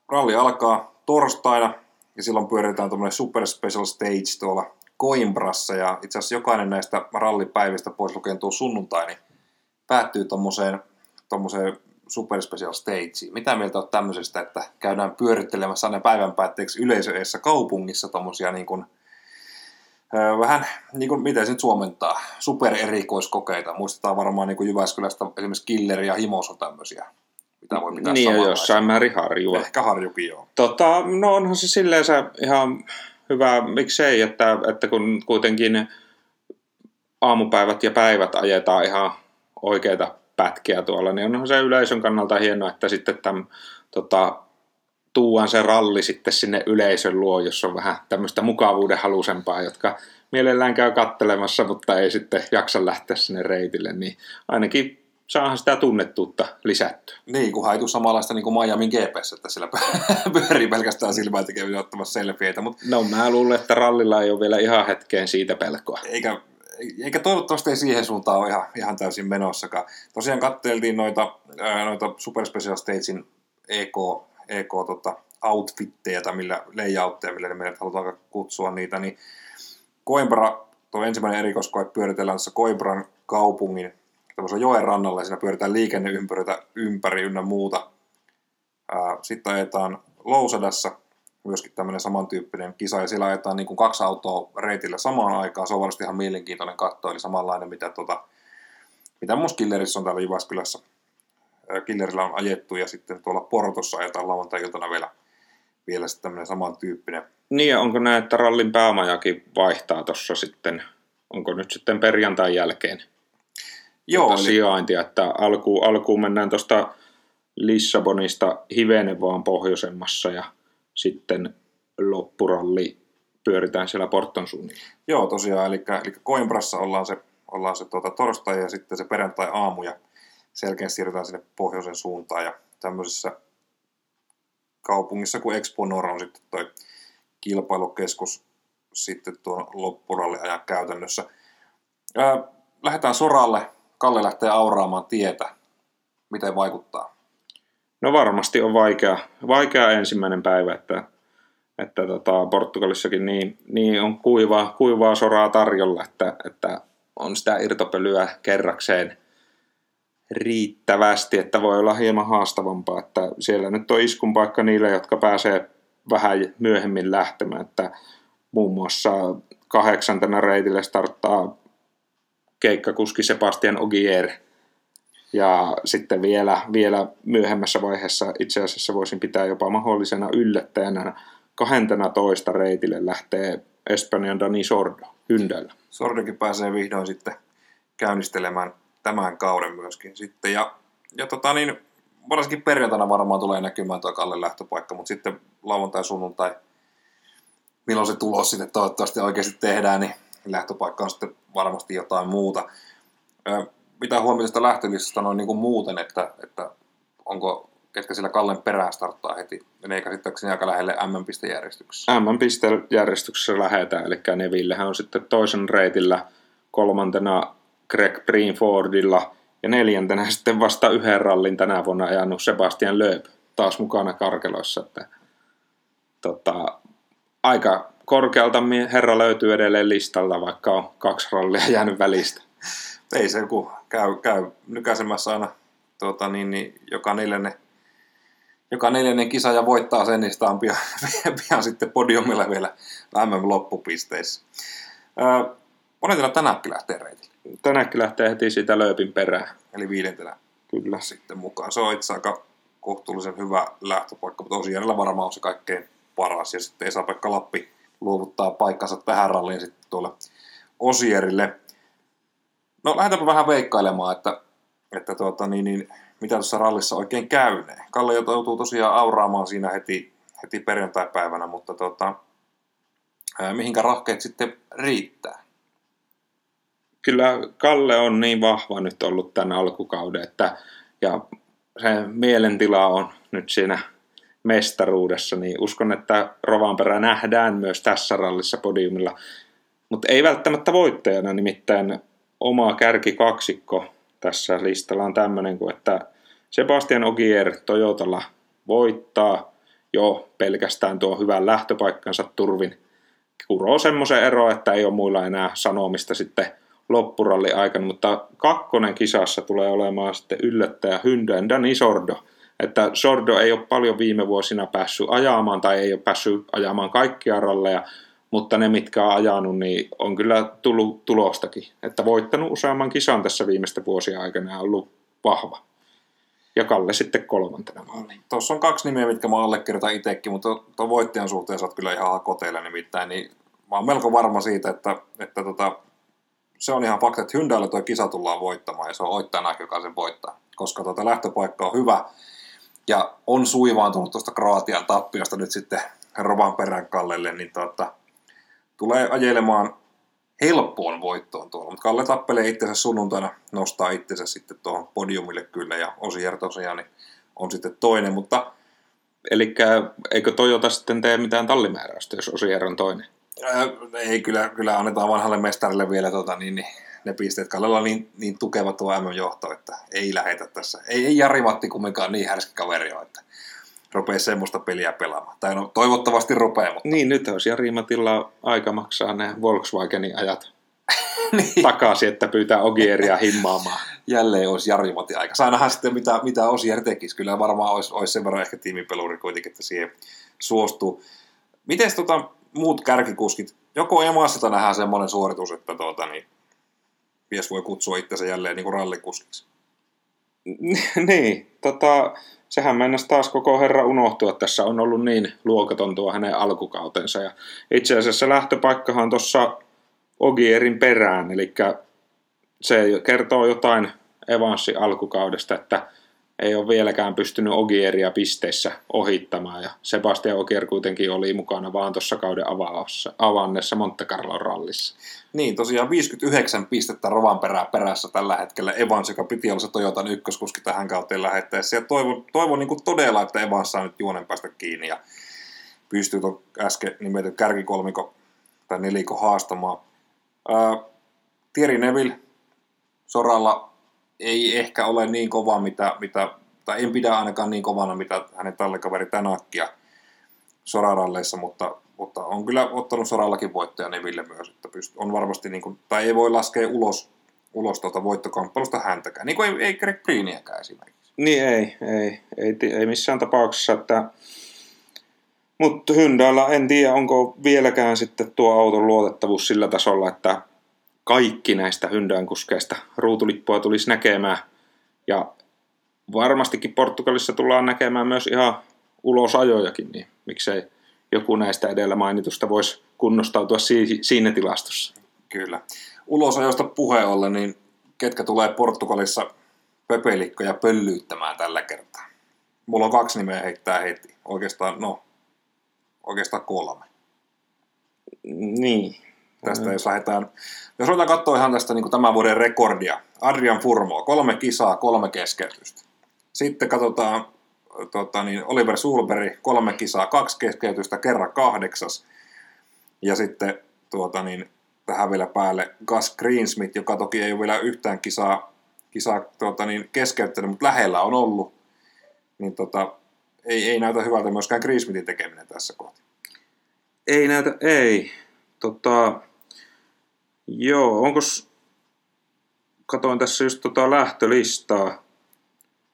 ralli alkaa torstaina ja silloin pyöritään tuommoinen Super Special Stage tuolla Coimbrassa ja itse asiassa jokainen näistä rallipäivistä pois lukien tuo sunnuntai, niin päättyy tuommoiseen, tuommoiseen Super Special Stageen. Mitä mieltä olet tämmöisestä, että käydään pyörittelemässä aina päivän päätteeksi yleisöessä kaupungissa tuommoisia niin kuin, vähän niin kuin, miten se nyt suomentaa, supererikoiskokeita. Muistetaan varmaan niin kuin Jyväskylästä esimerkiksi Killer ja Himos on tämmöisiä, mitä voi pitää Niin ja jossain määrin harjua. Ehkä Harjukin joo. Tota, no onhan se silleen ihan hyvä, miksei, että, että kun kuitenkin aamupäivät ja päivät ajetaan ihan oikeita pätkiä tuolla, niin onhan se yleisön kannalta hienoa, että sitten tämän, tota, tuuan se ralli sitten sinne yleisön luo, jos on vähän tämmöistä mukavuuden halusempaa, jotka mielellään käy kattelemassa, mutta ei sitten jaksa lähteä sinne reitille, niin ainakin saahan sitä tunnettuutta lisättyä. Niin, kun haitu samanlaista niin kuin Miamin GPS, että sillä pyörii pelkästään silmää tekevillä ottamassa selfieitä, mutta No mä luulen, että rallilla ei ole vielä ihan hetkeen siitä pelkoa. eikä, eikä toivottavasti ei siihen suuntaan ole ihan, ihan täysin menossakaan. Tosiaan katteltiin noita, noita Super Special Stagein EK, EK tota, outfitteja, tai millä layoutteja, millä meidät halutaan kutsua niitä, niin Coimbra, tuo ensimmäinen erikoiskoe pyöritellään tässä Coimbran kaupungin tämmöisen joen rannalla, ja siinä pyöritään liikenneympyröitä ympäri ynnä muuta. Sitten ajetaan Lousadassa, myöskin tämmöinen samantyyppinen kisa, ja siellä ajetaan niin kuin kaksi autoa reitillä samaan aikaan. Se on varmasti ihan mielenkiintoinen katto, eli samanlainen, mitä, tota, mitä muun Killerissä on täällä Jyväskylässä. Ää, Killerillä on ajettu, ja sitten tuolla Portossa ajetaan lauantai-iltana vielä, vielä sitten tämmöinen samantyyppinen. Niin ja onko näin, että rallin päämajakin vaihtaa tuossa sitten, onko nyt sitten perjantain jälkeen Joo, tota eli, sijaintia, että alkuun, alkuun mennään tuosta Lissabonista hivenen vaan pohjoisemmassa ja sitten loppuralli pyöritään siellä Porton suunnilla. joo tosiaan, eli, eli Coimbrassa ollaan se, ollaan se tuota, torstai ja sitten se perjantai-aamu, ja selkeästi siirrytään sinne pohjoisen suuntaan, ja tämmöisessä kaupungissa kuin Exponor on sitten toi kilpailukeskus sitten tuon loppuralliajan käytännössä. Ää, lähdetään soralle. Kalle lähtee auraamaan tietä. Miten vaikuttaa? No varmasti on vaikea, vaikea ensimmäinen päivä, että, että tota, Portugalissakin niin, niin on kuivaa, kuivaa soraa tarjolla, että, että on sitä irtopölyä kerrakseen riittävästi, että voi olla hieman haastavampaa, että siellä nyt on iskun paikka niille, jotka pääsee vähän myöhemmin lähtemään, että muun muassa kahdeksantena reitille starttaa keikkakuski Sebastian Ogier, ja sitten vielä, vielä myöhemmässä vaiheessa itse asiassa voisin pitää jopa mahdollisena yllättäjänä 12 reitille lähtee Espanjan Dani Sordo Hyndällä. Sordokin pääsee vihdoin sitten käynnistelemään tämän kauden myöskin sitten. Ja, ja tota niin, varsinkin perjantaina varmaan tulee näkymään tuo Kallen lähtöpaikka, mutta sitten lauantai, sunnuntai, milloin se tulos sitten toivottavasti oikeasti tehdään, niin lähtöpaikka on sitten varmasti jotain muuta. Mitä huomioida tästä lähtölistasta noin niin kuin muuten, että, että onko ketkä sillä Kallen perään starttaa heti, ne ei käsittääkseni aika lähelle MM-pistejärjestyksessä. M-pistejärjestyksessä lähetään, eli Nevillehän on sitten toisen reitillä kolmantena Greg Greenfordilla ja neljäntenä sitten vasta yhden rallin tänä vuonna ajanut Sebastian Loeb taas mukana karkeloissa. Että, tota, aika korkealta herra löytyy edelleen listalta, vaikka on kaksi rallia jäänyt välistä. Ei se, kun käy, käy nykäisemässä aina tuota, niin, niin, joka neljännen joka neljännen kisa ja voittaa sen, niin sitä on pian, pian sitten podiumilla vielä MM-loppupisteissä. Öö, monetella tänäkki lähtee reitille? Tänäkki lähtee heti siitä lööpin perään. Eli viidentenä Kyllä. sitten mukaan. Se on itse aika kohtuullisen hyvä lähtöpaikka, mutta tosiaan varmaan on se kaikkein paras. Ja sitten Esa-Pekka Lappi luovuttaa paikkansa tähän ralliin sitten tuolle Osierille. No lähdetäänpä vähän veikkailemaan, että, että tuota, niin, niin, mitä tuossa rallissa oikein käynee. Kalle joutuu tosiaan auraamaan siinä heti, heti perjantai-päivänä, mutta tuota, ää, mihinkä rahkeet sitten riittää? Kyllä Kalle on niin vahva nyt ollut tämän alkukauden, että ja se mielentila on nyt siinä mestaruudessa, niin uskon, että Rovanperä nähdään myös tässä rallissa podiumilla, mutta ei välttämättä voittajana, nimittäin oma kärki kaksikko tässä listalla on tämmöinen kuin, että Sebastian Ogier Toyotalla voittaa jo pelkästään tuo hyvän lähtöpaikkansa turvin. Kuroo semmoisen ero, että ei ole muilla enää sanomista sitten loppuralli aikana, mutta kakkonen kisassa tulee olemaan sitten yllättäjä Hyndän Dani Sordo. Että Sordo ei ole paljon viime vuosina päässyt ajamaan tai ei ole päässyt ajamaan kaikkia ralleja, mutta ne, mitkä on ajanut, niin on kyllä tullut tulostakin. Että voittanut useamman kisan tässä viimeisten vuosien aikana ja ollut vahva. Ja Kalle sitten kolmantena maaliin. Tuossa on kaksi nimeä, mitkä mä allekirjoitan itsekin, mutta tuon voittajan suhteen sä oot kyllä ihan hakoteilla nimittäin. Niin mä oon melko varma siitä, että, että tota, se on ihan fakta, että Hyndällä tuo kisa tullaan voittamaan ja se on Oittajana, joka sen voittaa. Koska tuota lähtöpaikka on hyvä ja on suivaantunut tuosta Kroatian tappiosta nyt sitten Rovan perän Kallelle, niin tuota, tulee ajelemaan helppoon voittoon tuolla. Mutta Kalle tappelee itsensä sunnuntaina, nostaa itsensä sitten tuohon podiumille kyllä ja Osier tosiaan niin on sitten toinen, mutta Eli eikö Toyota sitten tee mitään tallimääräystä, jos Osier on toinen? Ää, ei, kyllä, kyllä annetaan vanhalle mestarille vielä tota, niin, niin, ne pisteet. Kallella on niin, niin tukeva tuo M-johto, että ei lähetä tässä. Ei, ei Jari Matti kumminkaan niin härski kaveri ole, että rupeaa semmoista peliä pelaamaan. Tai no, toivottavasti rupeaa, mutta... Niin, nyt olisi Jari Matilla aika maksaa ne Volkswagenin ajat niin. takaisin, että pyytää Ogieria himmaamaan. Jälleen olisi Jari Matti aika. Saa nähdä sitten, mitä, mitä Osier tekisi. Kyllä varmaan olisi, olisi sen verran ehkä tiimipeluri kuitenkin, että siihen suostuu. Miten tota, muut kärkikuskit, joko Emassilta nähdään semmoinen suoritus, että tuota, niin, mies voi kutsua itsensä jälleen niin kuin rallikuskiksi. niin, tota, sehän mennessä taas koko herra unohtua, että tässä on ollut niin luokaton tuo hänen alkukautensa. Ja itse asiassa lähtöpaikkahan tuossa Ogierin perään, eli se kertoo jotain Evansin alkukaudesta, että ei ole vieläkään pystynyt Ogieria pisteissä ohittamaan ja Sebastian Ogier kuitenkin oli mukana vaan tuossa kauden avaassa, avannessa Monte Carlo rallissa. Niin, tosiaan 59 pistettä Rovan perää perässä tällä hetkellä Evans, joka piti olla se Toyotan ykköskuski tähän kauteen lähettäessä. Ja toivon, toivon niin todella, että Evans saa nyt juonen päästä kiinni ja pystyy tuon äsken nimetyn kärkikolmiko tai neliko haastamaan. Ää, Thierry Neville Soralla ei ehkä ole niin kova, mitä, mitä, tai en pidä ainakaan niin kovana, mitä hänen tallekaveri Tänakkia soraralleissa, mutta, mutta on kyllä ottanut sorallakin voittaja Neville myös, että pyst- on varmasti, niin kuin, tai ei voi laskea ulos, ulos tuota voittokamppailusta häntäkään, niin kuin ei, ei Greg Greeniäkään esimerkiksi. Niin ei, ei, ei, ei missään tapauksessa, että mutta Hyndällä en tiedä, onko vieläkään sitten tuo auton luotettavuus sillä tasolla, että kaikki näistä Hyndään kuskeista ruutulippua tulisi näkemään. Ja varmastikin Portugalissa tullaan näkemään myös ihan ulosajojakin, niin miksei joku näistä edellä mainitusta voisi kunnostautua si- siinä tilastossa. Kyllä. Ulosajoista puheen ollen, niin ketkä tulee Portugalissa pöpelikkoja pöllyyttämään tällä kertaa? Mulla on kaksi nimeä heittää heti. Oikeastaan, no, oikeastaan kolme. Niin. Tästä jos lähdetään, jos ruvetaan katsoa ihan tästä niin tämän vuoden rekordia, Adrian Furmo, kolme kisaa, kolme keskeytystä. Sitten katsotaan tota, niin Oliver Sulberg, kolme kisaa, kaksi keskeytystä, kerran kahdeksas. Ja sitten tuota, niin, tähän vielä päälle Gus Greensmith, joka toki ei ole vielä yhtään kisaa, kisaa tuota, niin keskeyttänyt, mutta lähellä on ollut. Niin tota, ei, ei näytä hyvältä myöskään Greensmithin tekeminen tässä kohtaa. Ei näytä, ei. Tota, joo, onkos, katoin tässä just tota lähtölistaa,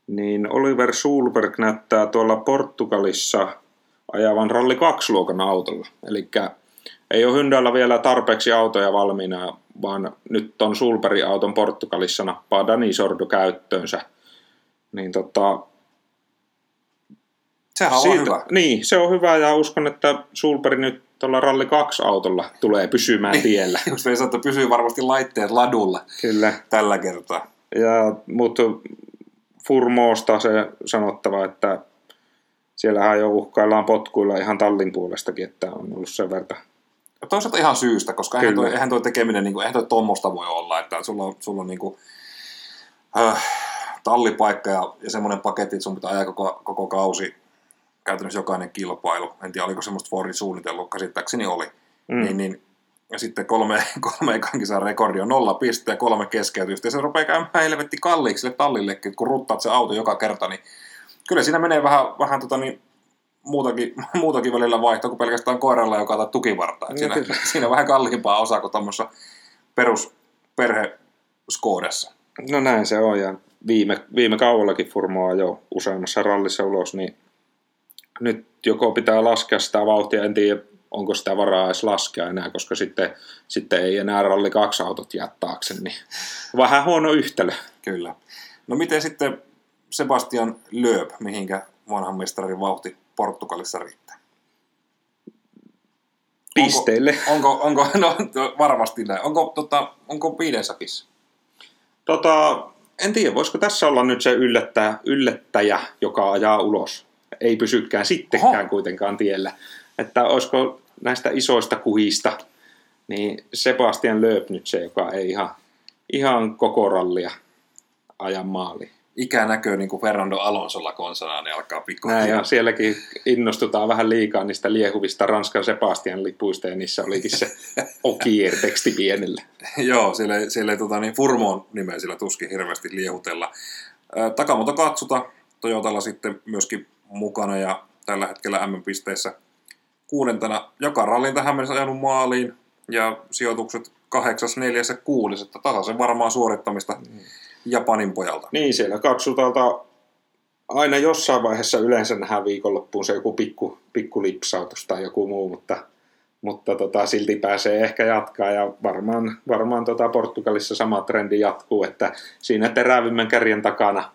niin Oliver Sulberg näyttää tuolla Portugalissa ajavan ralli 2-luokan autolla. Eli ei ole Hyndällä vielä tarpeeksi autoja valmiina, vaan nyt on Sulberin auton Portugalissa nappaa Dani Sordo käyttöönsä. Niin tota, Sehän on siitä, hyvä. Niin, se on hyvä ja uskon, että Sulberi nyt tuolla Ralli 2 autolla tulee pysymään tiellä. Just ei että pysyy varmasti laitteet ladulla Kyllä. tällä kertaa. Ja, mutta Furmoosta se sanottava, että siellähän jo uhkaillaan potkuilla ihan tallin puolestakin, että on ollut sen verran. Ja toisaalta ihan syystä, koska eihän toi, eihän toi tekeminen, niin kuin, eihän toi tuommoista voi olla, että sulla on, sulla on niin kuin, äh, tallipaikka ja, ja semmoinen paketti, että sun pitää ajaa koko, koko kausi, käytännössä jokainen kilpailu. En tiedä, oliko semmoista Fordin suunnitellut, käsittääkseni oli. Mm. Niin, niin, ja sitten kolme, kolme ekan kisan rekordi on nolla pistettä ja kolme keskeytystä. Ja se rupeaa käymään helvetti kalliiksi sille tallillekin, kun ruttaat se auto joka kerta, niin kyllä siinä menee vähän, vähän tota niin, muutakin, muutakin välillä vaihtoa kuin pelkästään koiralla, joka ottaa tukivartaa. No Siinä, kyllä. siinä on vähän kalliimpaa osaa kuin tuommoisessa perus perhe Skodassa. No näin se on ja viime, viime kaudellakin Furmoa jo useammassa rallissa ulos, niin nyt joko pitää laskea sitä vauhtia, en tiedä onko sitä varaa edes laskea enää, koska sitten, sitten ei enää ralli kaksi autot jää taakse, niin vähän huono yhtälö. Kyllä. No miten sitten Sebastian Lööp, mihinkä vanhan mestarin vauhti Portugalissa riittää? Pisteille. Onko, onko no, varmasti näin. Onko, tota, onko viidensakissa? Tota, en tiedä, voisiko tässä olla nyt se yllättäjä, yllättäjä joka ajaa ulos. Ei pysykään sittenkään Oho. kuitenkaan tiellä. Että olisiko näistä isoista kuhista, niin Sebastian Lööp nyt se, joka ei ihan, ihan koko rallia aja maaliin. Ikä näköy niin kuin Fernando Alonsolla konsana, niin alkaa pikkuhiljaa. Ja sielläkin innostutaan vähän liikaa niistä liehuvista Ranskan Sebastian lipuista, ja niissä olikin se Okier-teksti pienelle. Joo, siellä, siellä tota, niin Furmoon nimeä sillä tuskin hirveästi liehutella. Takamoto Katsuta Toyotalla sitten myöskin mukana ja tällä hetkellä M-pisteissä kuudentena joka rallin tähän mennessä ajanut maaliin ja sijoitukset kahdeksas, neljäs ja kuudes, että tasaisen varmaa suorittamista Japanin pojalta. Niin, siellä katsotaan aina jossain vaiheessa yleensä nähdään viikonloppuun se joku pikku, pikku lipsautus tai joku muu, mutta, mutta tota, silti pääsee ehkä jatkaa ja varmaan, varmaan tota Portugalissa sama trendi jatkuu, että siinä terävimmän kärjen takana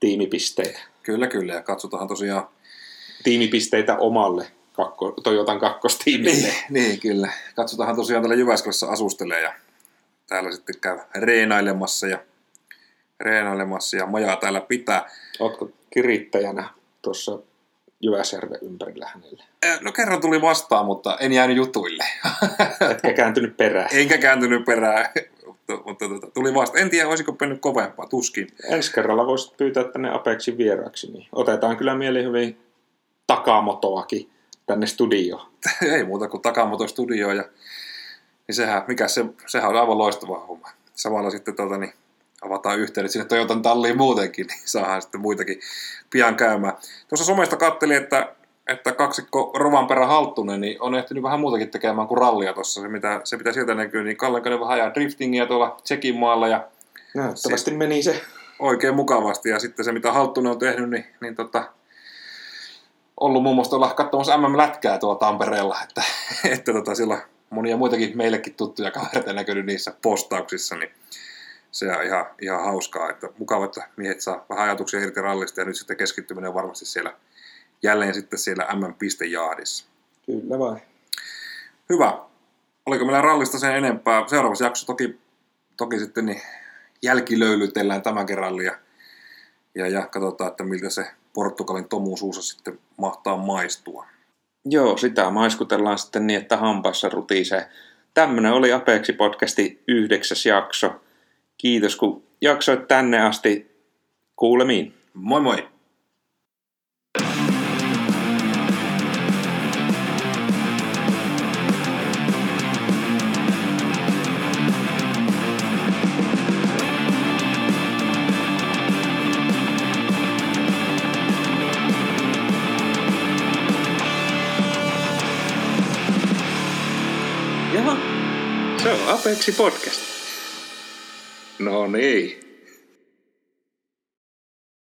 tiimipisteitä. Kyllä, kyllä. Ja katsotaan tosiaan Tiimipisteitä omalle kakko, Toyotan kakkostiimille. Niin, niin, kyllä. Katsotaan tosiaan täällä Jyväskylässä asustelee ja täällä sitten käy reenailemassa ja reenailemassa ja majaa täällä pitää. Oletko kirittäjänä tuossa Jyväsjärven ympärillä hänelle? No kerran tuli vastaan, mutta en jäänyt jutuille. Etkä kääntynyt perään. Enkä kääntynyt perään, mutta, tota, tuli vastaan. En tiedä, olisiko mennyt kovempaa, tuskin. Ensi kerralla voisit pyytää tänne Apexin vieraaksi, niin otetaan kyllä mielihyvin takamotoakin tänne studioon. Ei muuta kuin takamoto studio ja niin sehän, mikä se, sehän on aivan loistava homma. Samalla sitten tota, niin, avataan yhteydet sinne Toyotan talliin muutenkin, niin saadaan sitten muitakin pian käymään. Tuossa somesta kattelin, että, että kaksikko Rovanperä Halttunen niin on ehtinyt vähän muutakin tekemään kuin rallia tuossa. Se mitä, se mitä sieltä näkyy, niin Kallenkainen vähän ajaa driftingiä tuolla Tsekin maalla ja Näyttävästi meni se. oikein mukavasti. Ja sitten se, mitä Halttunen on tehnyt, niin, niin tota, ollut muun muassa tuolla katsomassa MM-lätkää tuolla Tampereella, että, että tota, siellä on monia muitakin meillekin tuttuja kavereita näkynyt niissä postauksissa, niin se on ihan, ihan hauskaa, että mukava, että miehet saa vähän ajatuksia irti rallista ja nyt sitten keskittyminen on varmasti siellä jälleen sitten siellä MM-pistejaadissa. Kyllä vai. Hyvä. Oliko meillä rallista sen enempää? Seuraavassa jaksossa toki, toki sitten niin jälkilöylytellään tämänkin rallia. Ja, ja katsotaan, että miltä se Portugalin tomu sitten mahtaa maistua. Joo, sitä maiskutellaan sitten niin, että hampaissa rutisee. Tämmönen oli Apexi podcasti yhdeksäs jakso. Kiitos kun jaksoit tänne asti. Kuulemiin. Moi moi! On Apexi podcast. No niin.